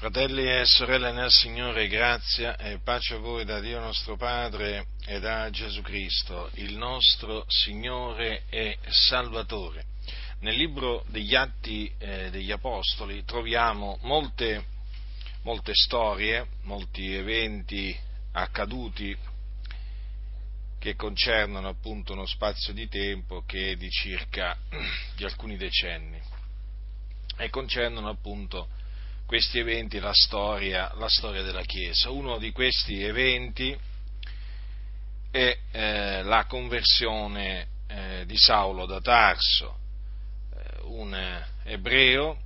Fratelli e sorelle nel Signore, grazia e pace a voi da Dio nostro Padre e da Gesù Cristo, il nostro Signore e Salvatore. Nel libro degli Atti eh, degli Apostoli troviamo molte, molte storie, molti eventi accaduti che concernono appunto uno spazio di tempo che è di circa di alcuni decenni e concernono appunto questi eventi la storia, la storia della Chiesa. Uno di questi eventi è eh, la conversione eh, di Saulo da Tarso, eh, un ebreo,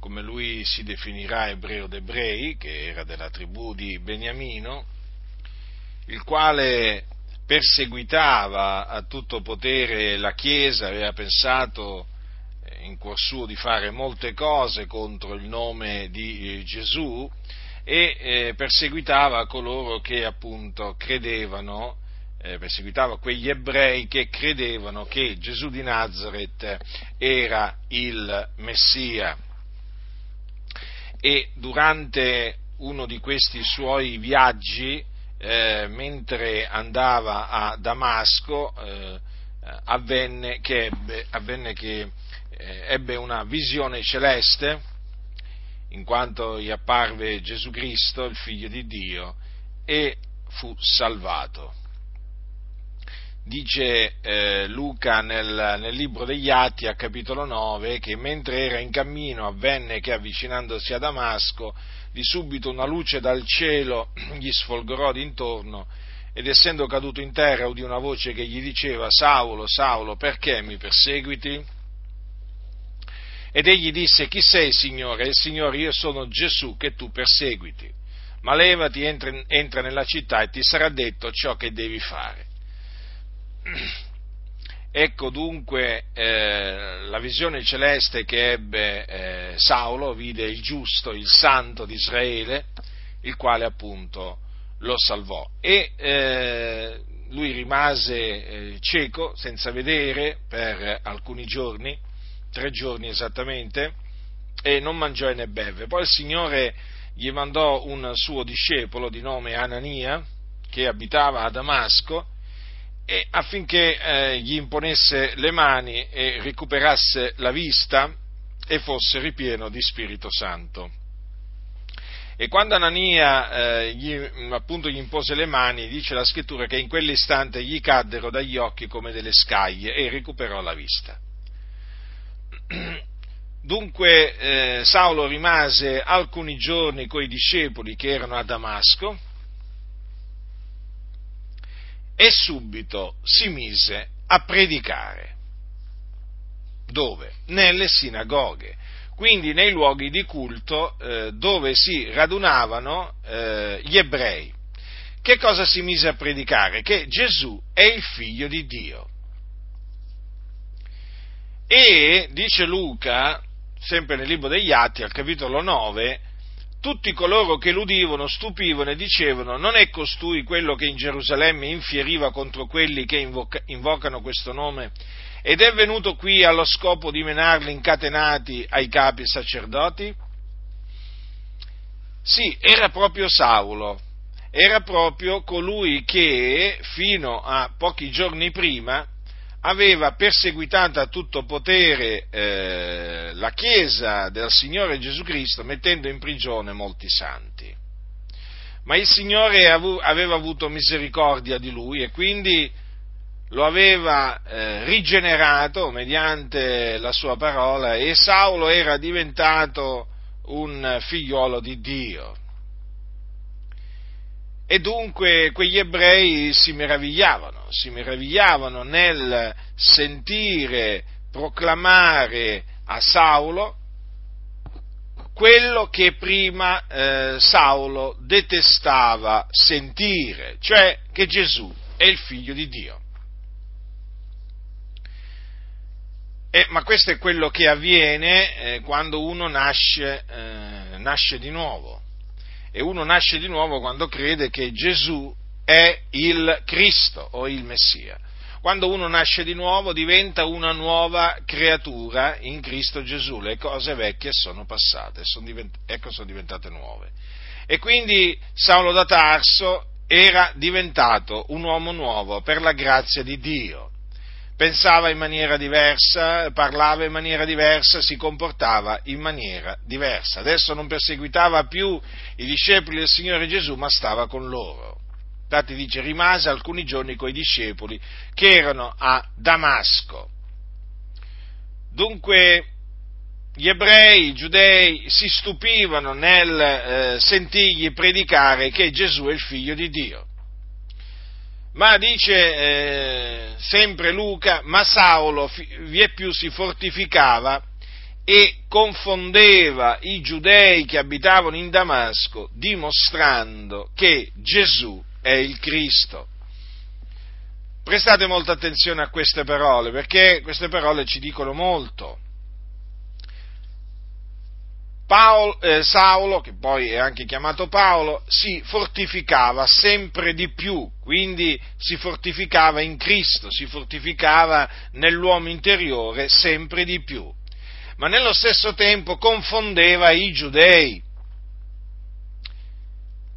come lui si definirà ebreo d'ebrei, che era della tribù di Beniamino, il quale perseguitava a tutto potere la Chiesa, aveva pensato in cuor suo di fare molte cose contro il nome di eh, Gesù e eh, perseguitava coloro che appunto credevano, eh, perseguitava quegli ebrei che credevano che Gesù di Nazareth era il Messia. E durante uno di questi suoi viaggi, eh, mentre andava a Damasco, eh, avvenne che, avvenne che ebbe una visione celeste, in quanto gli apparve Gesù Cristo, il figlio di Dio, e fu salvato. Dice eh, Luca nel, nel, libro degli Atti, a capitolo 9, che mentre era in cammino avvenne che avvicinandosi a Damasco, di subito una luce dal cielo gli sfolgorò d'intorno ed essendo caduto in terra udì una voce che gli diceva Saulo, Saulo, perché mi perseguiti? Ed egli disse, chi sei Signore? E il Signore, io sono Gesù che tu perseguiti. Ma levati, entra, entra nella città e ti sarà detto ciò che devi fare. Ecco dunque eh, la visione celeste che ebbe eh, Saulo, vide il giusto, il santo di Israele, il quale appunto lo salvò. E eh, lui rimase eh, cieco, senza vedere, per alcuni giorni, tre giorni esattamente, e non mangiò e ne beve. Poi il Signore gli mandò un suo discepolo di nome Anania, che abitava a Damasco, e affinché eh, gli imponesse le mani e recuperasse la vista e fosse ripieno di Spirito Santo. E quando Anania eh, gli, appunto gli impose le mani, dice la scrittura che in quell'istante gli caddero dagli occhi come delle scaglie e recuperò la vista. Dunque eh, Saulo rimase alcuni giorni coi discepoli che erano a Damasco e subito si mise a predicare. Dove? Nelle sinagoghe, quindi nei luoghi di culto eh, dove si radunavano eh, gli ebrei. Che cosa si mise a predicare? Che Gesù è il figlio di Dio. E dice Luca, sempre nel libro degli Atti, al capitolo 9, tutti coloro che l'udivano stupivano e dicevano non è costui quello che in Gerusalemme infieriva contro quelli che invoca, invocano questo nome ed è venuto qui allo scopo di menarli incatenati ai capi sacerdoti? Sì, era proprio Saulo, era proprio colui che fino a pochi giorni prima aveva perseguitato a tutto potere eh, la Chiesa del Signore Gesù Cristo mettendo in prigione molti santi. Ma il Signore aveva avuto misericordia di lui e quindi lo aveva eh, rigenerato mediante la sua parola e Saulo era diventato un figliolo di Dio. E dunque quegli ebrei si meravigliavano, si meravigliavano nel sentire proclamare a Saulo quello che prima eh, Saulo detestava sentire, cioè che Gesù è il figlio di Dio. Eh, ma questo è quello che avviene eh, quando uno nasce, eh, nasce di nuovo e uno nasce di nuovo quando crede che Gesù è il Cristo o il Messia. quando uno nasce di nuovo diventa una nuova creatura in Cristo Gesù, le cose vecchie sono passate, sono divent- ecco sono diventate nuove. E quindi Saulo da Tarso era diventato un uomo nuovo per la grazia di Dio. Pensava in maniera diversa, parlava in maniera diversa, si comportava in maniera diversa. Adesso non perseguitava più i discepoli del Signore Gesù, ma stava con loro. Infatti dice, rimase alcuni giorni con i discepoli che erano a Damasco. Dunque, gli ebrei, i giudei si stupivano nel eh, sentirgli predicare che Gesù è il figlio di Dio. Ma dice eh, sempre Luca, ma Saulo vie più si fortificava e confondeva i giudei che abitavano in Damasco, dimostrando che Gesù è il Cristo. Prestate molta attenzione a queste parole, perché queste parole ci dicono molto. Paolo, eh, Saulo, che poi è anche chiamato Paolo, si fortificava sempre di più, quindi si fortificava in Cristo, si fortificava nell'uomo interiore sempre di più, ma nello stesso tempo confondeva i giudei.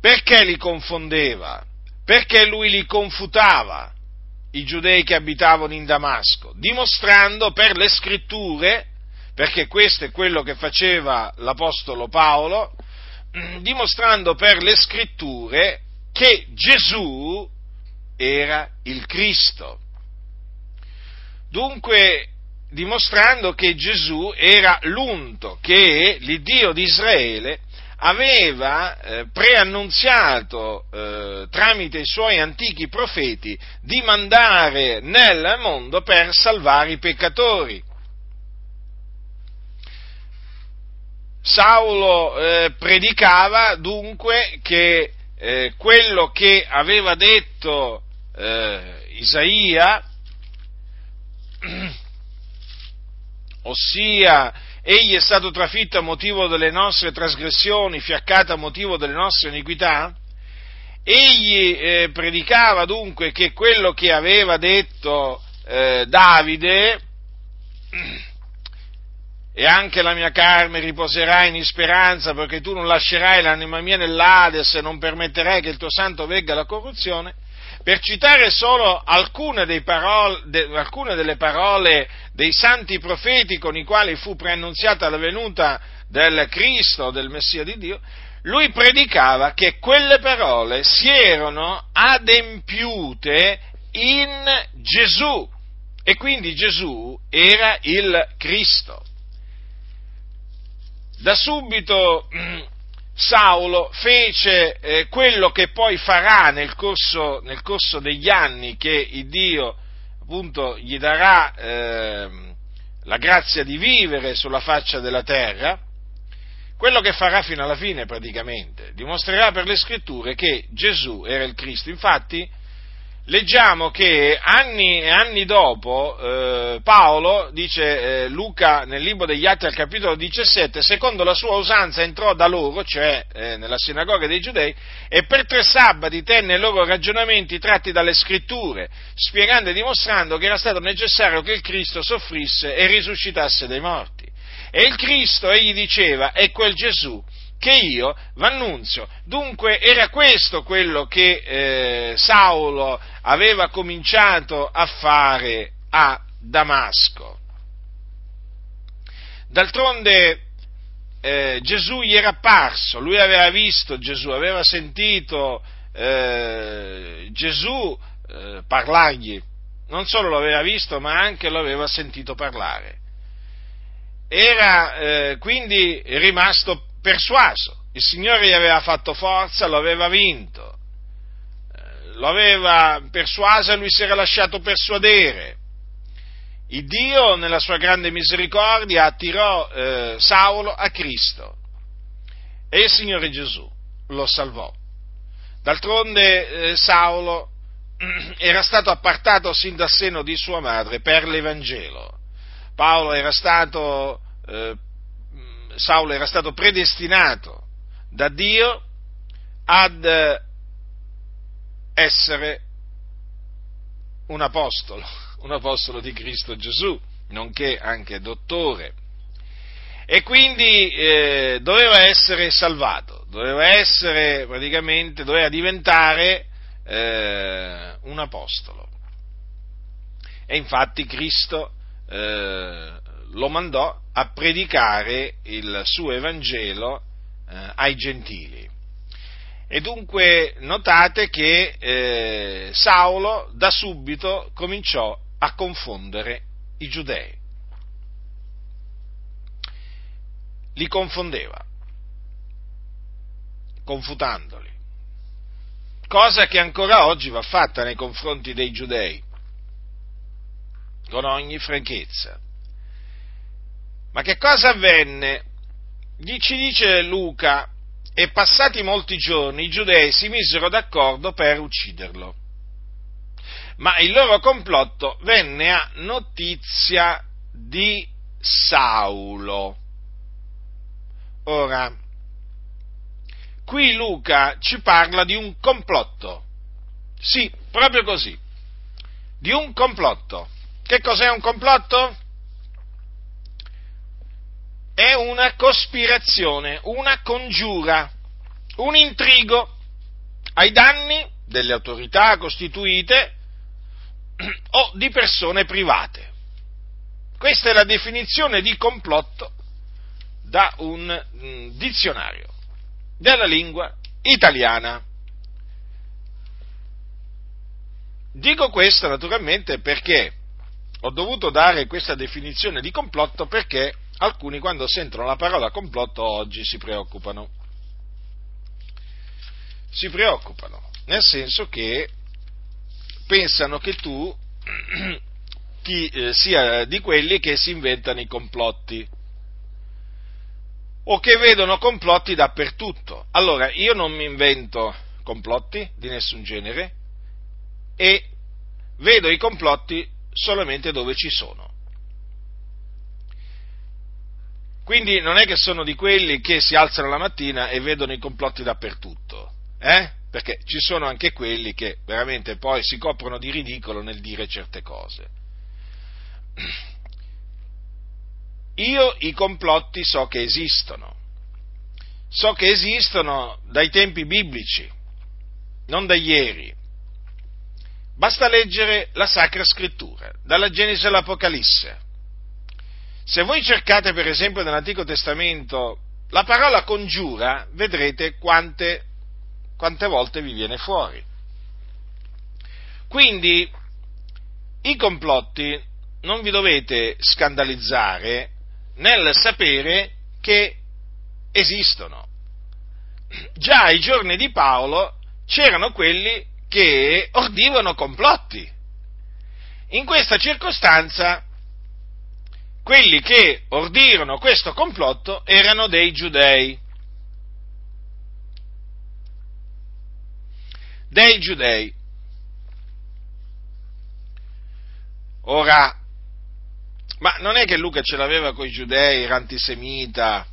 Perché li confondeva? Perché lui li confutava, i giudei che abitavano in Damasco, dimostrando per le scritture perché questo è quello che faceva l'Apostolo Paolo, dimostrando per le scritture che Gesù era il Cristo. Dunque, dimostrando che Gesù era l'unto che l'Iddio di Israele aveva eh, preannunziato eh, tramite i suoi antichi profeti di mandare nel mondo per salvare i peccatori. Saulo eh, predicava dunque che eh, quello che aveva detto eh, Isaia, ossia egli è stato trafitto a motivo delle nostre trasgressioni, fiaccato a motivo delle nostre iniquità, egli eh, predicava dunque che quello che aveva detto eh, Davide, e anche la mia carne riposerà in speranza, perché tu non lascerai l'anima mia nell'Ades e non permetterai che il tuo santo vegga la corruzione, per citare solo alcune, parole, de, alcune, delle parole dei santi profeti con i quali fu preannunziata la venuta del Cristo, del Messia di Dio, lui predicava che quelle parole si erano adempiute in Gesù e quindi Gesù era il Cristo. Da subito Saulo fece eh, quello che poi farà nel corso, nel corso, degli anni che Dio appunto gli darà eh, la grazia di vivere sulla faccia della terra, quello che farà fino alla fine praticamente, dimostrerà per le scritture che Gesù era il Cristo. Infatti, leggiamo che anni e anni dopo eh, Paolo, dice eh, Luca nel libro degli Atti al capitolo 17, secondo la sua usanza entrò da loro, cioè eh, nella sinagoga dei giudei, e per tre sabati tenne i loro ragionamenti tratti dalle scritture, spiegando e dimostrando che era stato necessario che il Cristo soffrisse e risuscitasse dai morti. E il Cristo, egli diceva, è quel Gesù che io v'annunzio. Dunque era questo quello che eh, Saulo aveva cominciato a fare a Damasco. D'altronde eh, Gesù gli era apparso, lui aveva visto Gesù, aveva sentito eh, Gesù eh, parlargli, non solo lo aveva visto ma anche lo aveva sentito parlare. Era eh, quindi rimasto persuaso. Il Signore gli aveva fatto forza, lo aveva vinto, eh, lo aveva persuaso e lui si era lasciato persuadere. Il Dio, nella sua grande misericordia, attirò eh, Saulo a Cristo e il Signore Gesù lo salvò. D'altronde eh, Saulo era stato appartato sin dal seno di sua madre per l'Evangelo. Paolo era stato eh, Saulo era stato predestinato da Dio ad essere un apostolo, un apostolo di Cristo Gesù, nonché anche dottore. E quindi eh, doveva essere salvato, doveva essere praticamente, doveva diventare eh, un apostolo. E infatti Cristo eh, lo mandò a predicare il suo Evangelo eh, ai gentili. E dunque notate che eh, Saulo da subito cominciò a confondere i giudei. Li confondeva, confutandoli. Cosa che ancora oggi va fatta nei confronti dei giudei, con ogni franchezza. Ma che cosa avvenne? Ci dice Luca, e passati molti giorni i giudei si misero d'accordo per ucciderlo. Ma il loro complotto venne a notizia di Saulo. Ora, qui Luca ci parla di un complotto. Sì, proprio così. Di un complotto. Che cos'è un complotto? È una cospirazione, una congiura, un intrigo ai danni delle autorità costituite o di persone private. Questa è la definizione di complotto da un mm, dizionario della lingua italiana. Dico questo naturalmente perché ho dovuto dare questa definizione di complotto perché alcuni quando sentono la parola complotto oggi si preoccupano. Si preoccupano, nel senso che pensano che tu ti, eh, sia di quelli che si inventano i complotti o che vedono complotti dappertutto. Allora, io non mi invento complotti di nessun genere e vedo i complotti solamente dove ci sono. Quindi non è che sono di quelli che si alzano la mattina e vedono i complotti dappertutto, eh? Perché ci sono anche quelli che veramente poi si coprono di ridicolo nel dire certe cose. Io i complotti so che esistono, so che esistono dai tempi biblici, non da ieri. Basta leggere la Sacra Scrittura, dalla Genesi all'Apocalisse se voi cercate per esempio nell'Antico Testamento la parola congiura, vedrete quante, quante volte vi viene fuori. Quindi i complotti non vi dovete scandalizzare nel sapere che esistono. Già ai giorni di Paolo c'erano quelli che ordivano complotti. In questa circostanza quelli che ordirono questo complotto erano dei giudei. Dei giudei. Ora, ma non è che Luca ce l'aveva con i giudei, era antisemita,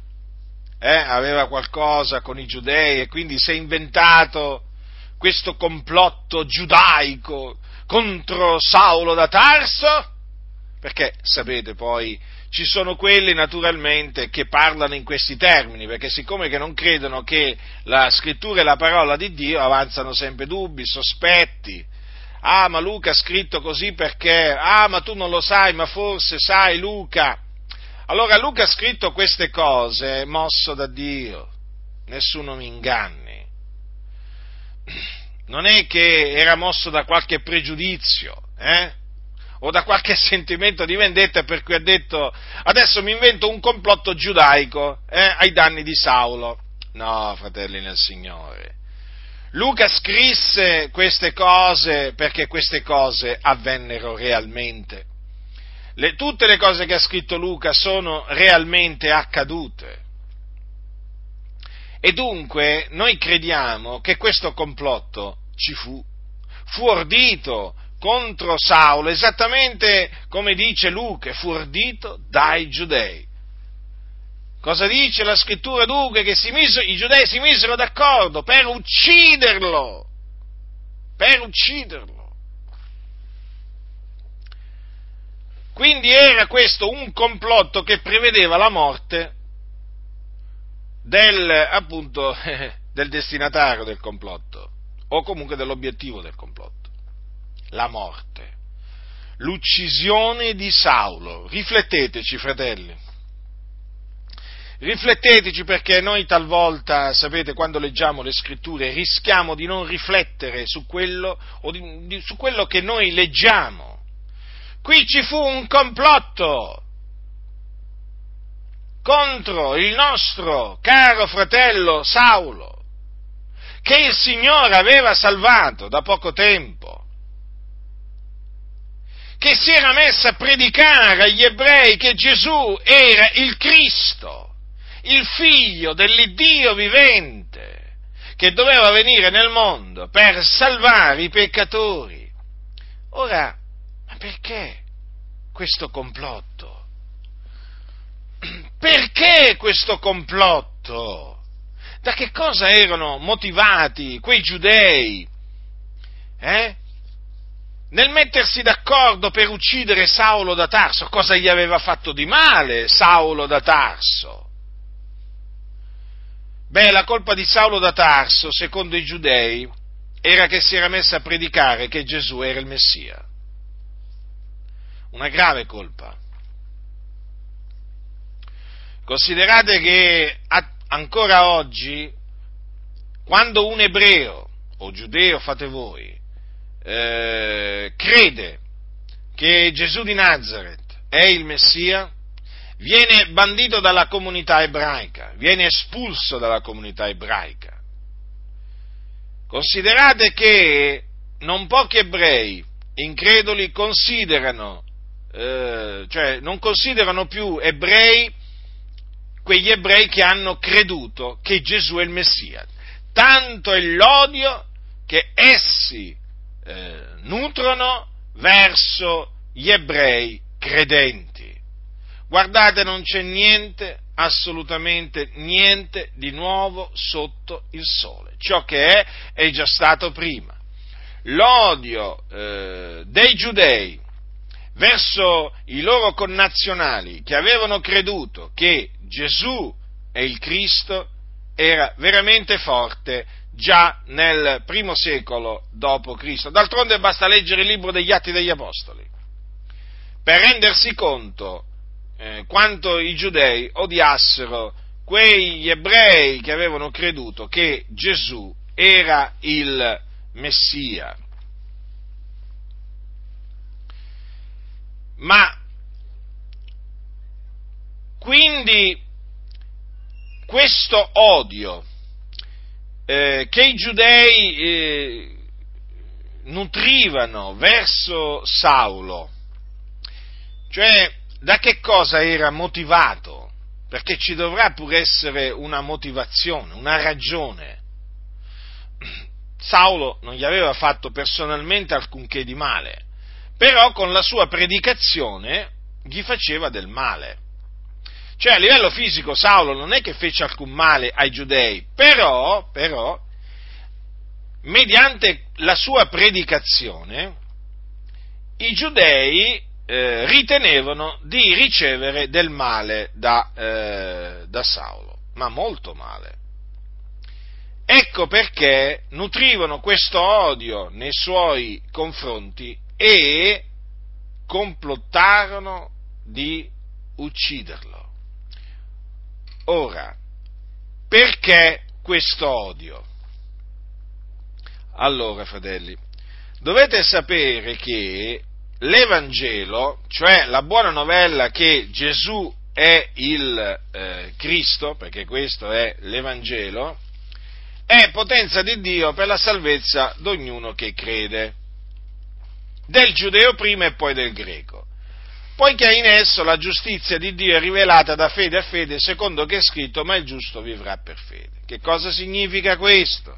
eh? aveva qualcosa con i giudei e quindi si è inventato questo complotto giudaico contro Saulo da Tarso? Perché sapete poi ci sono quelli naturalmente che parlano in questi termini, perché siccome che non credono che la scrittura è la parola di Dio, avanzano sempre dubbi, sospetti. Ah, ma Luca ha scritto così perché? Ah, ma tu non lo sai, ma forse sai Luca. Allora Luca ha scritto queste cose mosso da Dio, nessuno mi inganni. Non è che era mosso da qualche pregiudizio, eh? O da qualche sentimento di vendetta per cui ha detto adesso mi invento un complotto giudaico eh, ai danni di Saulo. No, fratelli nel Signore. Luca scrisse queste cose perché queste cose avvennero realmente. Le, tutte le cose che ha scritto Luca sono realmente accadute. E dunque noi crediamo che questo complotto ci fu, fu ordito contro Saulo, esattamente come dice Luca, fu ordito dai giudei. Cosa dice la scrittura dunque? Che misero, i giudei si misero d'accordo per ucciderlo, per ucciderlo. Quindi era questo un complotto che prevedeva la morte del, appunto, del destinatario del complotto, o comunque dell'obiettivo del complotto, la morte, l'uccisione di Saulo. Rifletteteci, fratelli. Rifletteteci perché noi talvolta, sapete, quando leggiamo le scritture rischiamo di non riflettere su quello, di, di, su quello che noi leggiamo. Qui ci fu un complotto contro il nostro caro fratello Saulo, che il Signore aveva salvato da poco tempo, che si era messo a predicare agli ebrei che Gesù era il Cristo il figlio dell'Iddio vivente, che doveva venire nel mondo per salvare i peccatori. Ora, ma perché questo complotto? Perché questo complotto? Da che cosa erano motivati quei giudei? Eh? Nel mettersi d'accordo per uccidere Saulo da Tarso, cosa gli aveva fatto di male Saulo da Tarso? Beh, la colpa di Saulo da Tarso, secondo i giudei, era che si era messo a predicare che Gesù era il Messia. Una grave colpa. Considerate che ancora oggi, quando un ebreo, o giudeo fate voi, eh, crede che Gesù di Nazareth è il Messia, viene bandito dalla comunità ebraica, viene espulso dalla comunità ebraica. Considerate che non pochi ebrei increduli considerano, eh, cioè non considerano più ebrei quegli ebrei che hanno creduto che Gesù è il Messia. Tanto è l'odio che essi eh, nutrono verso gli ebrei credenti. Guardate, non c'è niente, assolutamente niente di nuovo sotto il sole. Ciò che è è già stato prima. L'odio eh, dei giudei verso i loro connazionali che avevano creduto che Gesù è il Cristo era veramente forte già nel primo secolo Cristo. D'altronde basta leggere il libro degli Atti degli Apostoli per rendersi conto eh, quanto i giudei odiassero quegli ebrei che avevano creduto che Gesù era il Messia. Ma quindi questo odio eh, che i giudei eh, nutrivano verso Saulo, cioè da che cosa era motivato? Perché ci dovrà pure essere una motivazione, una ragione. Saulo non gli aveva fatto personalmente alcunché di male, però con la sua predicazione gli faceva del male. Cioè a livello fisico Saulo non è che fece alcun male ai giudei, però, però, mediante la sua predicazione, i giudei eh, ritenevano di ricevere del male da, eh, da Saulo, ma molto male. Ecco perché nutrivano questo odio nei suoi confronti e complottarono di ucciderlo. Ora, perché questo odio? Allora, fratelli, dovete sapere che l'Evangelo, cioè la buona novella che Gesù è il eh, Cristo, perché questo è l'Evangelo, è potenza di Dio per la salvezza di ognuno che crede, del giudeo prima e poi del greco, poiché in esso la giustizia di Dio è rivelata da fede a fede, secondo che è scritto, ma il giusto vivrà per fede. Che cosa significa questo?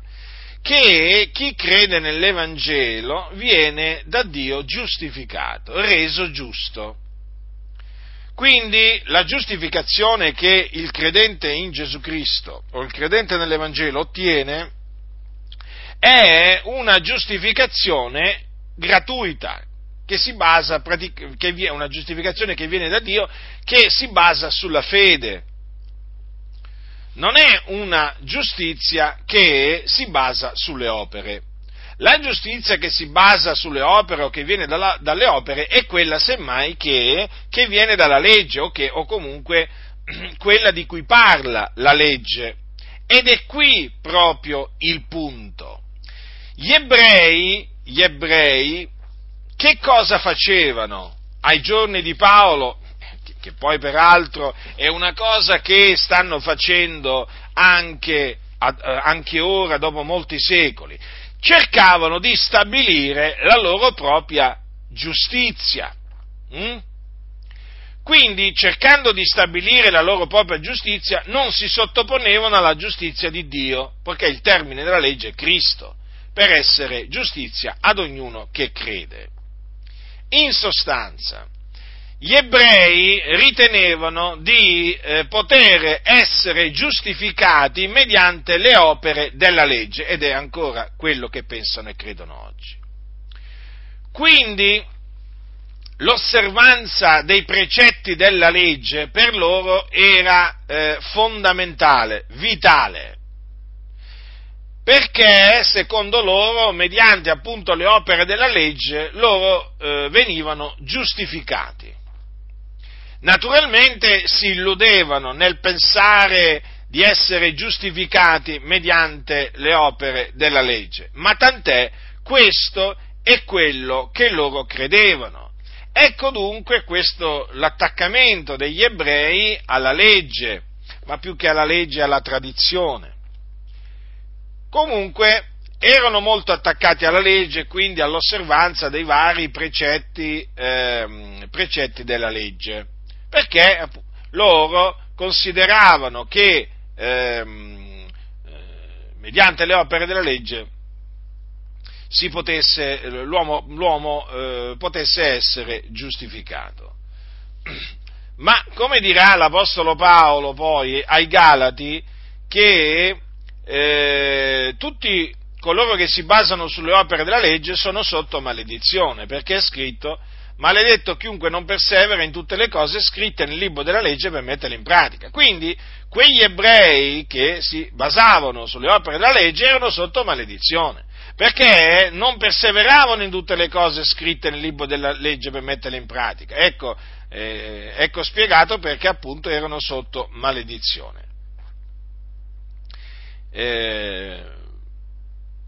che chi crede nell'Evangelo viene da Dio giustificato, reso giusto. Quindi la giustificazione che il credente in Gesù Cristo o il credente nell'Evangelo ottiene è una giustificazione gratuita, che si basa, che è una giustificazione che viene da Dio, che si basa sulla fede. Non è una giustizia che si basa sulle opere. La giustizia che si basa sulle opere o che viene dalla, dalle opere è quella semmai che, che viene dalla legge o, che, o comunque quella di cui parla la legge. Ed è qui proprio il punto. Gli ebrei, gli ebrei, che cosa facevano ai giorni di Paolo? Che poi peraltro è una cosa che stanno facendo anche, anche ora, dopo molti secoli. Cercavano di stabilire la loro propria giustizia. Mm? Quindi, cercando di stabilire la loro propria giustizia, non si sottoponevano alla giustizia di Dio, perché il termine della legge è Cristo, per essere giustizia ad ognuno che crede. In sostanza, gli ebrei ritenevano di eh, poter essere giustificati mediante le opere della legge ed è ancora quello che pensano e credono oggi. Quindi l'osservanza dei precetti della legge per loro era eh, fondamentale, vitale, perché secondo loro, mediante appunto le opere della legge, loro eh, venivano giustificati. Naturalmente si illudevano nel pensare di essere giustificati mediante le opere della legge, ma tant'è questo è quello che loro credevano. Ecco dunque questo l'attaccamento degli ebrei alla legge, ma più che alla legge alla tradizione. Comunque erano molto attaccati alla legge e quindi all'osservanza dei vari precetti, eh, precetti della legge, perché loro consideravano che ehm, eh, mediante le opere della legge potesse, l'uomo, l'uomo eh, potesse essere giustificato. Ma come dirà l'Apostolo Paolo poi ai Galati che eh, tutti coloro che si basano sulle opere della legge sono sotto maledizione, perché è scritto maledetto chiunque non persevera in tutte le cose scritte nel libro della legge per metterle in pratica. Quindi quegli ebrei che si basavano sulle opere della legge erano sotto maledizione perché non perseveravano in tutte le cose scritte nel libro della legge per metterle in pratica. Ecco, eh, ecco spiegato perché appunto erano sotto maledizione. Eh,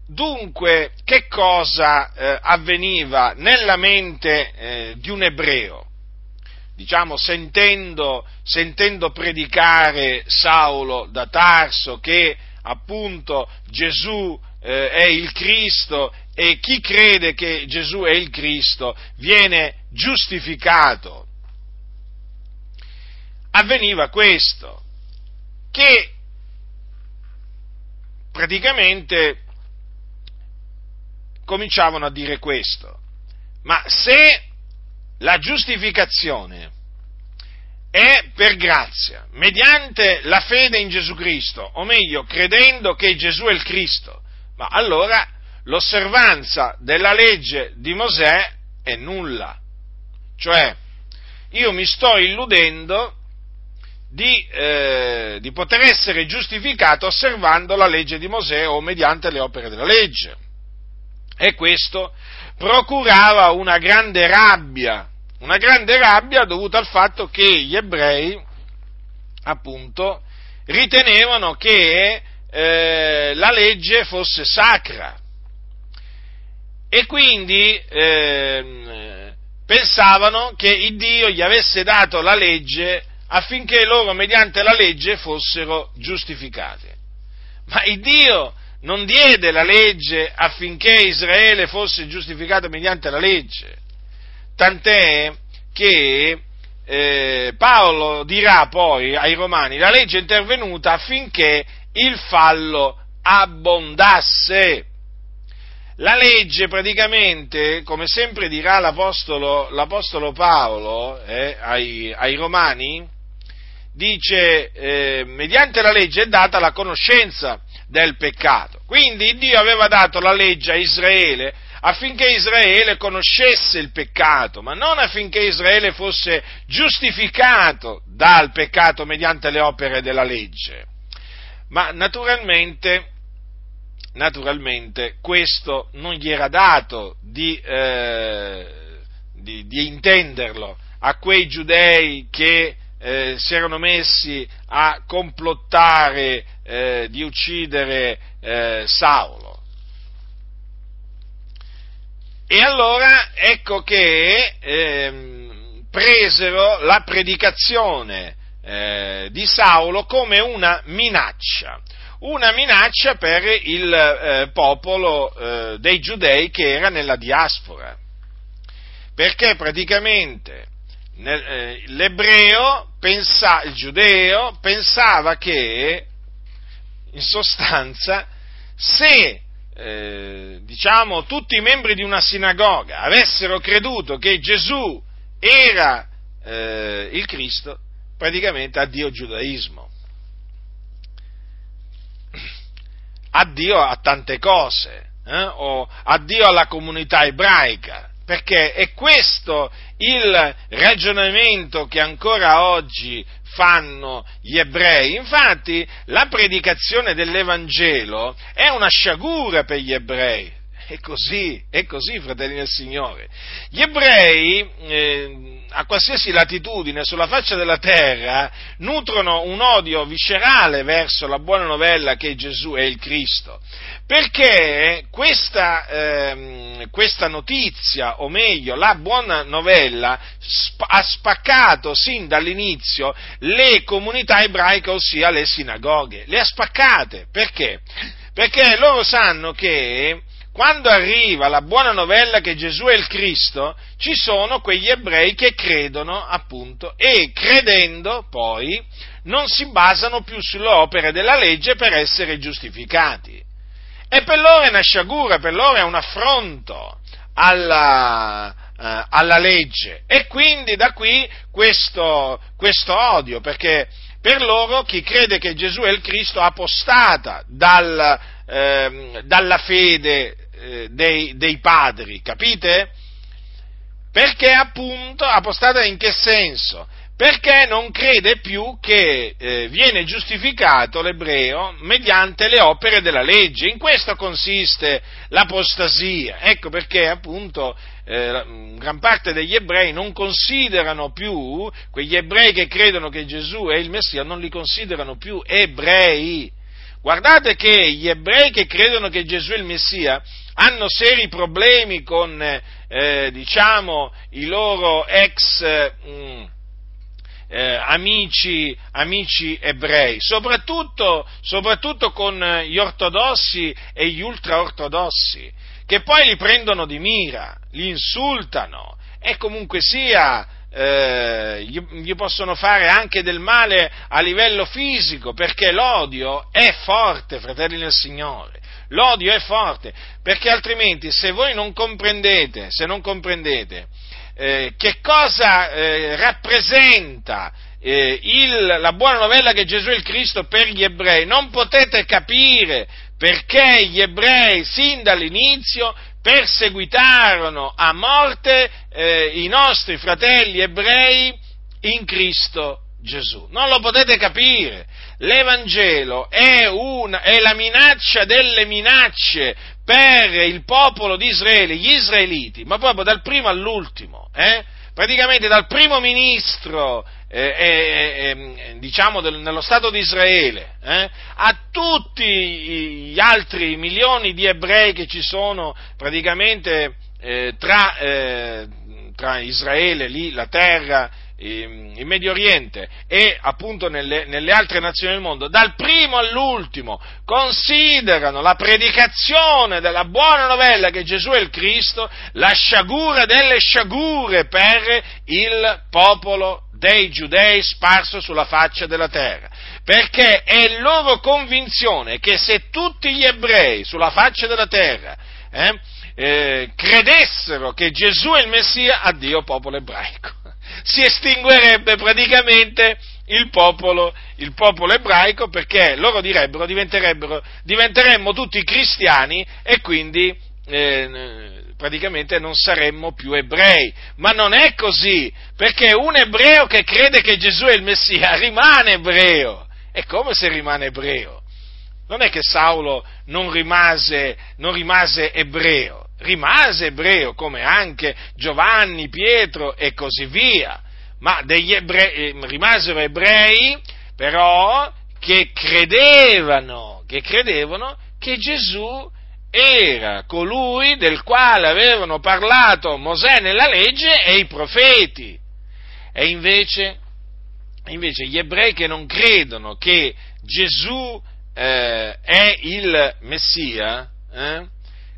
dunque, che cosa eh, avveniva nella mente eh, di un ebreo? Diciamo, sentendo, sentendo predicare Saulo da Tarso che appunto Gesù eh, è il Cristo e chi crede che Gesù è il Cristo viene giustificato. Avveniva questo, che praticamente cominciavano a dire questo, ma se la giustificazione è per grazia, mediante la fede in Gesù Cristo, o meglio, credendo che Gesù è il Cristo, ma allora l'osservanza della legge di Mosè è nulla. Cioè, io mi sto illudendo di, eh, di, poter essere giustificato osservando la legge di Mosè o mediante le opere della legge. E questo procurava una grande rabbia, una grande rabbia dovuta al fatto che gli ebrei, appunto, ritenevano che eh, la legge fosse sacra e quindi eh, pensavano che il Dio gli avesse dato la legge affinché loro mediante la legge fossero giustificati. Ma il Dio non diede la legge affinché Israele fosse giustificato mediante la legge, tant'è che eh, Paolo dirà poi ai Romani, la legge è intervenuta affinché il fallo abbondasse. La legge praticamente, come sempre dirà l'Apostolo, l'Apostolo Paolo eh, ai, ai, Romani, dice, eh, mediante la legge è data la conoscenza del peccato. Quindi Dio aveva dato la legge a Israele affinché Israele conoscesse il peccato, ma non affinché Israele fosse giustificato dal peccato mediante le opere della legge. Ma naturalmente, naturalmente questo non gli era dato di, eh, di, di intenderlo a quei giudei che eh, si erano messi a complottare eh, di uccidere eh, Saulo. E allora ecco che ehm, presero la predicazione eh, di Saulo come una minaccia, una minaccia per il eh, popolo dei giudei che era nella diaspora, perché praticamente l'ebreo, pensa, il giudeo, pensava che in sostanza se eh, diciamo, tutti i membri di una sinagoga avessero creduto che Gesù era eh, il Cristo, praticamente addio giudaismo. Addio a tante cose, eh? o addio alla comunità ebraica, perché è questo il ragionamento che ancora oggi fanno gli ebrei. Infatti la predicazione dell'Evangelo è una sciagura per gli ebrei. È così, è così, fratelli del Signore. Gli ebrei, eh, a qualsiasi latitudine sulla faccia della terra, nutrono un odio viscerale verso la buona novella che Gesù è il Cristo perché questa, ehm, questa, notizia, o meglio, la buona novella, sp- ha spaccato sin dall'inizio le comunità ebraiche, ossia le sinagoghe, le ha spaccate, perché? Perché loro sanno che quando arriva la buona novella che Gesù è il Cristo, ci sono quegli ebrei che credono appunto e credendo poi non si basano più sulle opere della legge per essere giustificati. E per loro è una sciagura, per loro è un affronto alla, eh, alla legge. E quindi da qui questo, questo odio, perché per loro chi crede che Gesù è il Cristo apostata dal, eh, dalla fede eh, dei, dei, padri, capite? Perché appunto apostata in che senso? perché non crede più che eh, viene giustificato l'ebreo mediante le opere della legge. In questo consiste l'apostasia. Ecco perché appunto eh, gran parte degli ebrei non considerano più, quegli ebrei che credono che Gesù è il Messia, non li considerano più ebrei. Guardate che gli ebrei che credono che Gesù è il Messia hanno seri problemi con, eh, diciamo, i loro ex... Mm, eh, amici, amici, ebrei, soprattutto, soprattutto, con gli ortodossi e gli ultraortodossi, che poi li prendono di mira, li insultano. E comunque sia eh, gli, gli, possono fare anche del male a livello fisico, perché l'odio è forte, fratelli del Signore. L'odio è forte, perché altrimenti se voi non comprendete, se non comprendete eh, che cosa eh, rappresenta eh, il, la buona novella che Gesù è il Cristo per gli ebrei, non potete capire perché gli ebrei sin dall'inizio perseguitarono a morte eh, i nostri fratelli ebrei in Cristo Gesù. Non lo potete capire. L'Evangelo è, una, è la minaccia delle minacce per il popolo di Israele, gli israeliti, ma proprio dal primo all'ultimo, eh? praticamente dal primo ministro, eh, eh, eh diciamo, del, nello Stato di Israele, eh, a tutti gli altri milioni di ebrei che ci sono praticamente eh, tra, tra Israele, lì, la terra, in Medio Oriente e appunto nelle, nelle, altre nazioni del mondo, dal primo all'ultimo, considerano la predicazione della buona novella che Gesù è il Cristo la sciagura delle sciagure per il popolo dei giudei sparso sulla faccia della terra. Perché è loro convinzione che se tutti gli ebrei sulla faccia della terra eh, eh, credessero che Gesù è il Messia, addio popolo ebraico si estinguerebbe praticamente il popolo, il popolo ebraico perché loro direbbero, diventeremmo tutti cristiani e quindi eh, praticamente non saremmo più ebrei. Ma non è così, perché un ebreo che crede che Gesù è il Messia rimane ebreo. È come se rimane ebreo. Non è che Saulo non rimase, non rimase ebreo, rimase ebreo come anche Giovanni, Pietro e così via, ma degli ebrei, eh, rimasero ebrei però che credevano, che credevano che Gesù era colui del quale avevano parlato Mosè nella legge e i profeti. E invece, invece gli ebrei che non credono che Gesù eh, è il Messia, eh,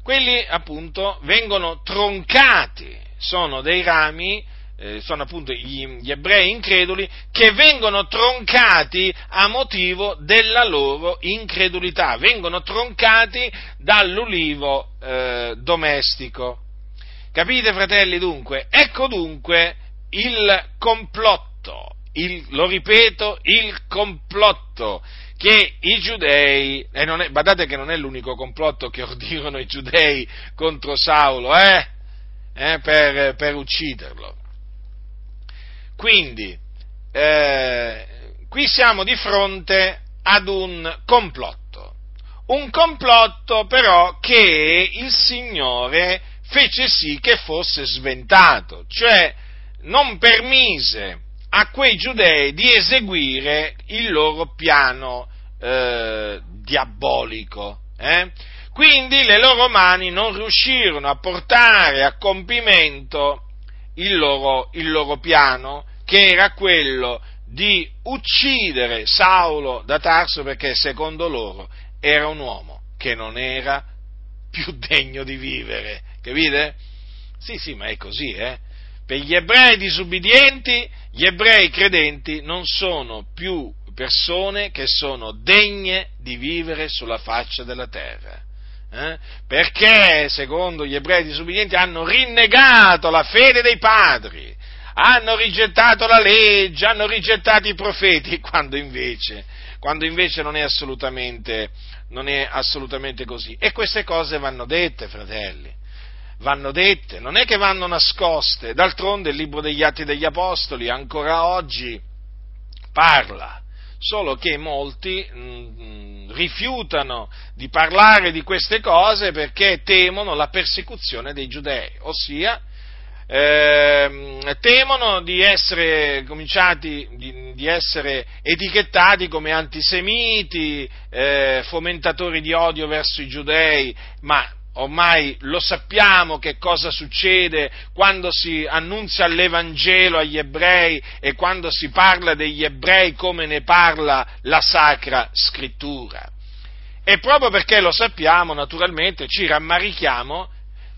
quelli appunto vengono troncati, sono dei rami, eh, sono appunto gli, gli, ebrei increduli che vengono troncati a motivo della loro incredulità, vengono troncati dall'ulivo eh, domestico. Capite fratelli dunque? Ecco dunque il complotto, il, lo ripeto, il complotto che i giudei, e è, badate che non è l'unico complotto che ordirono i giudei contro Saulo, eh? Eh, per, per, ucciderlo. Quindi, eh, qui siamo di fronte ad un complotto, un complotto però che il Signore fece sì che fosse sventato, cioè non permise a quei giudei di eseguire il loro piano eh, diabolico. Eh? Quindi le loro mani non riuscirono a portare a compimento il loro, il loro piano, che era quello di uccidere Saulo da Tarso perché secondo loro era un uomo che non era più degno di vivere. Capite? Sì, sì, ma è così, eh? Per gli ebrei disubbidienti, gli ebrei credenti non sono più persone che sono degne di vivere sulla faccia della terra. Eh? Perché, secondo gli ebrei disubbidienti, hanno rinnegato la fede dei padri, hanno rigettato la legge, hanno rigettato i profeti, quando invece, quando invece non, è assolutamente, non è assolutamente così. E queste cose vanno dette, fratelli vanno dette, non è che vanno nascoste. D'altronde il libro degli Atti degli Apostoli ancora oggi parla, solo che molti mh, mm, rifiutano di parlare di queste cose perché temono la persecuzione dei giudei, ossia eh, temono di essere cominciati, di, di, essere etichettati come antisemiti, eh, fomentatori di odio verso i giudei, ma ormai lo sappiamo che cosa succede quando si annunzia l'Evangelo agli ebrei e quando si parla degli ebrei come ne parla la Sacra Scrittura. E proprio perché lo sappiamo, naturalmente, ci rammarichiamo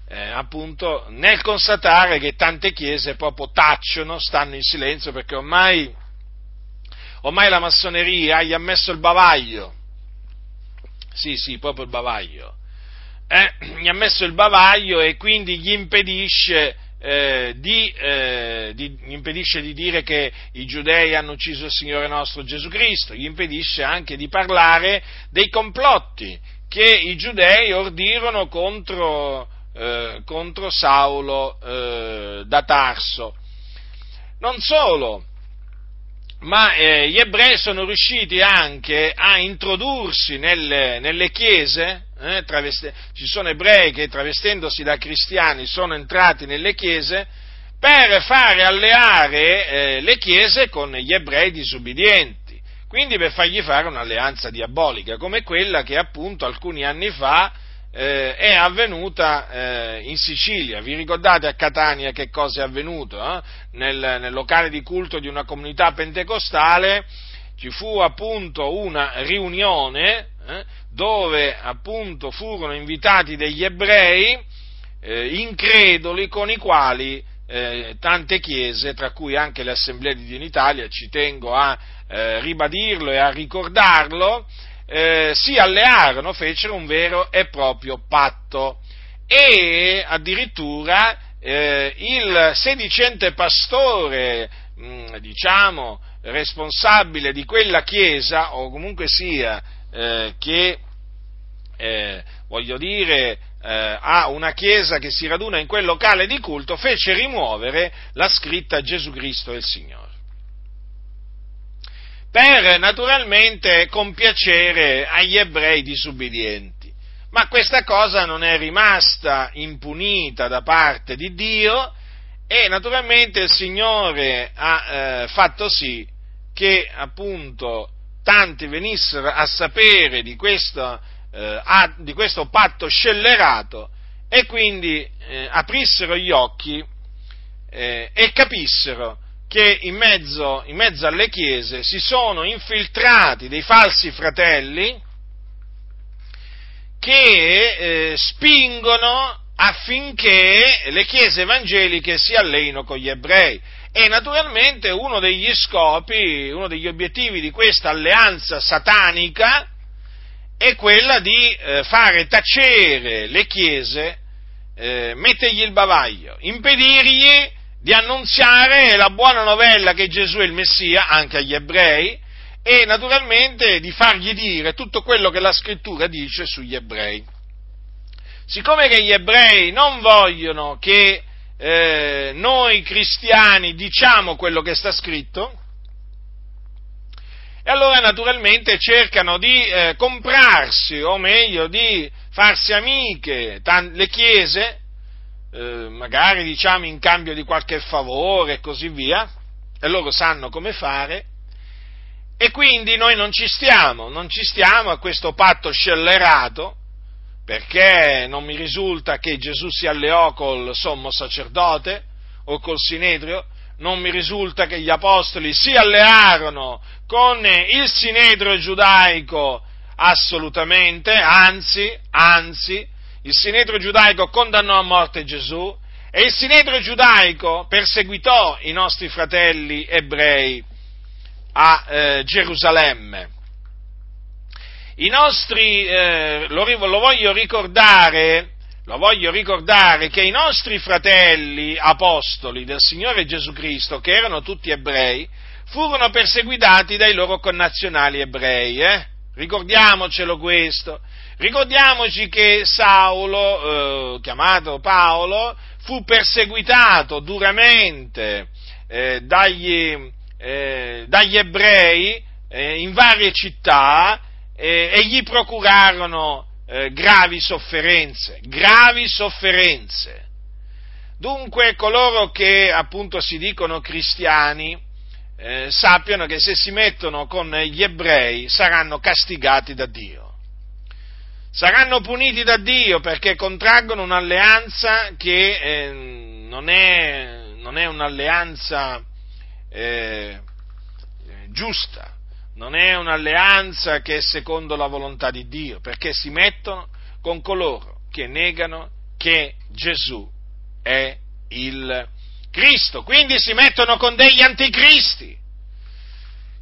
eh, appunto nel constatare che tante chiese proprio tacciono, stanno in silenzio perché ormai, ormai la massoneria gli ha messo il bavaglio. Sì, sì, proprio il bavaglio eh, gli ha messo il bavaglio e quindi gli impedisce, eh, di, eh, di, gli impedisce di dire che i giudei hanno ucciso il Signore nostro Gesù Cristo, gli impedisce anche di parlare dei complotti che i giudei ordirono contro, eh, contro Saulo eh, da Tarso. Non solo, ma eh, gli ebrei sono riusciti anche a introdursi nelle, nelle chiese, eh, traveste, ci sono ebrei che travestendosi da cristiani sono entrati nelle chiese per fare alleare eh, le chiese con gli ebrei disubbidienti, quindi per fargli fare un'alleanza diabolica, come quella che appunto alcuni anni fa eh, è avvenuta eh, in Sicilia. Vi ricordate a Catania che cosa è avvenuto? Eh? Nel, nel, locale di culto di una comunità pentecostale ci fu appunto una riunione eh, dove appunto furono invitati degli ebrei eh, increduli con i quali eh, tante chiese, tra cui anche le assemblee di Dio in Italia, ci tengo a ribadirlo e a ricordarlo, eh, si allearono, fecero un vero e proprio patto. E addirittura eh, il sedicente pastore, mh, mm, diciamo, responsabile di quella chiesa, o comunque sia eh, che, eh, voglio dire, eh, a una chiesa che si raduna in quel locale di culto, fece rimuovere la scritta Gesù Cristo è il Signore. Per naturalmente compiacere agli ebrei disubbidienti. Ma questa cosa non è rimasta impunita da parte di Dio e naturalmente il Signore ha eh, fatto sì che appunto tanti venissero a sapere di questo, eh, di questo patto scellerato e quindi eh, aprissero gli occhi eh, e capissero che in mezzo, in mezzo, alle chiese si sono infiltrati dei falsi fratelli che eh, spingono affinché le chiese evangeliche si alleino con gli ebrei. E naturalmente uno degli scopi, uno degli obiettivi di questa alleanza satanica è quella di eh, fare tacere le chiese, eh, mettergli il bavaglio, impedirgli di annunziare la buona novella che Gesù è il Messia anche agli ebrei e naturalmente di fargli dire tutto quello che la scrittura dice sugli ebrei. Siccome che gli ebrei non vogliono che eh, noi cristiani diciamo quello che sta scritto, e allora naturalmente cercano di eh, comprarsi, o meglio di farsi amiche. Tan- le chiese, eh, magari diciamo in cambio di qualche favore e così via, e loro sanno come fare, e quindi noi non ci stiamo, non ci stiamo a questo patto scellerato, perché non mi risulta che Gesù si alleò col sommo sacerdote o col sinedrio, non mi risulta che gli apostoli si allearono con il sinedrio giudaico assolutamente, anzi, anzi, il sinedrio giudaico condannò a morte Gesù e il sinedrio giudaico perseguitò i nostri fratelli ebrei a eh, Gerusalemme. I nostri, eh, lo, lo, voglio ricordare, lo voglio ricordare che i nostri fratelli apostoli del Signore Gesù Cristo, che erano tutti ebrei, furono perseguitati dai loro connazionali ebrei, eh? Ricordiamocelo questo. Ricordiamoci che Saulo, eh, chiamato Paolo, fu perseguitato duramente eh, dagli, eh, dagli, ebrei eh, in varie città eh, e gli procurarono eh, gravi sofferenze, gravi sofferenze. Dunque coloro che appunto si dicono cristiani eh, sappiano che se si mettono con gli ebrei saranno castigati da Dio. Saranno puniti da Dio perché contraggono un'alleanza che eh, non, è, non, è, un'alleanza eh, giusta, non è un'alleanza che è secondo la volontà di Dio, perché si mettono con coloro che negano che Gesù è il Cristo, quindi si mettono con degli anticristi.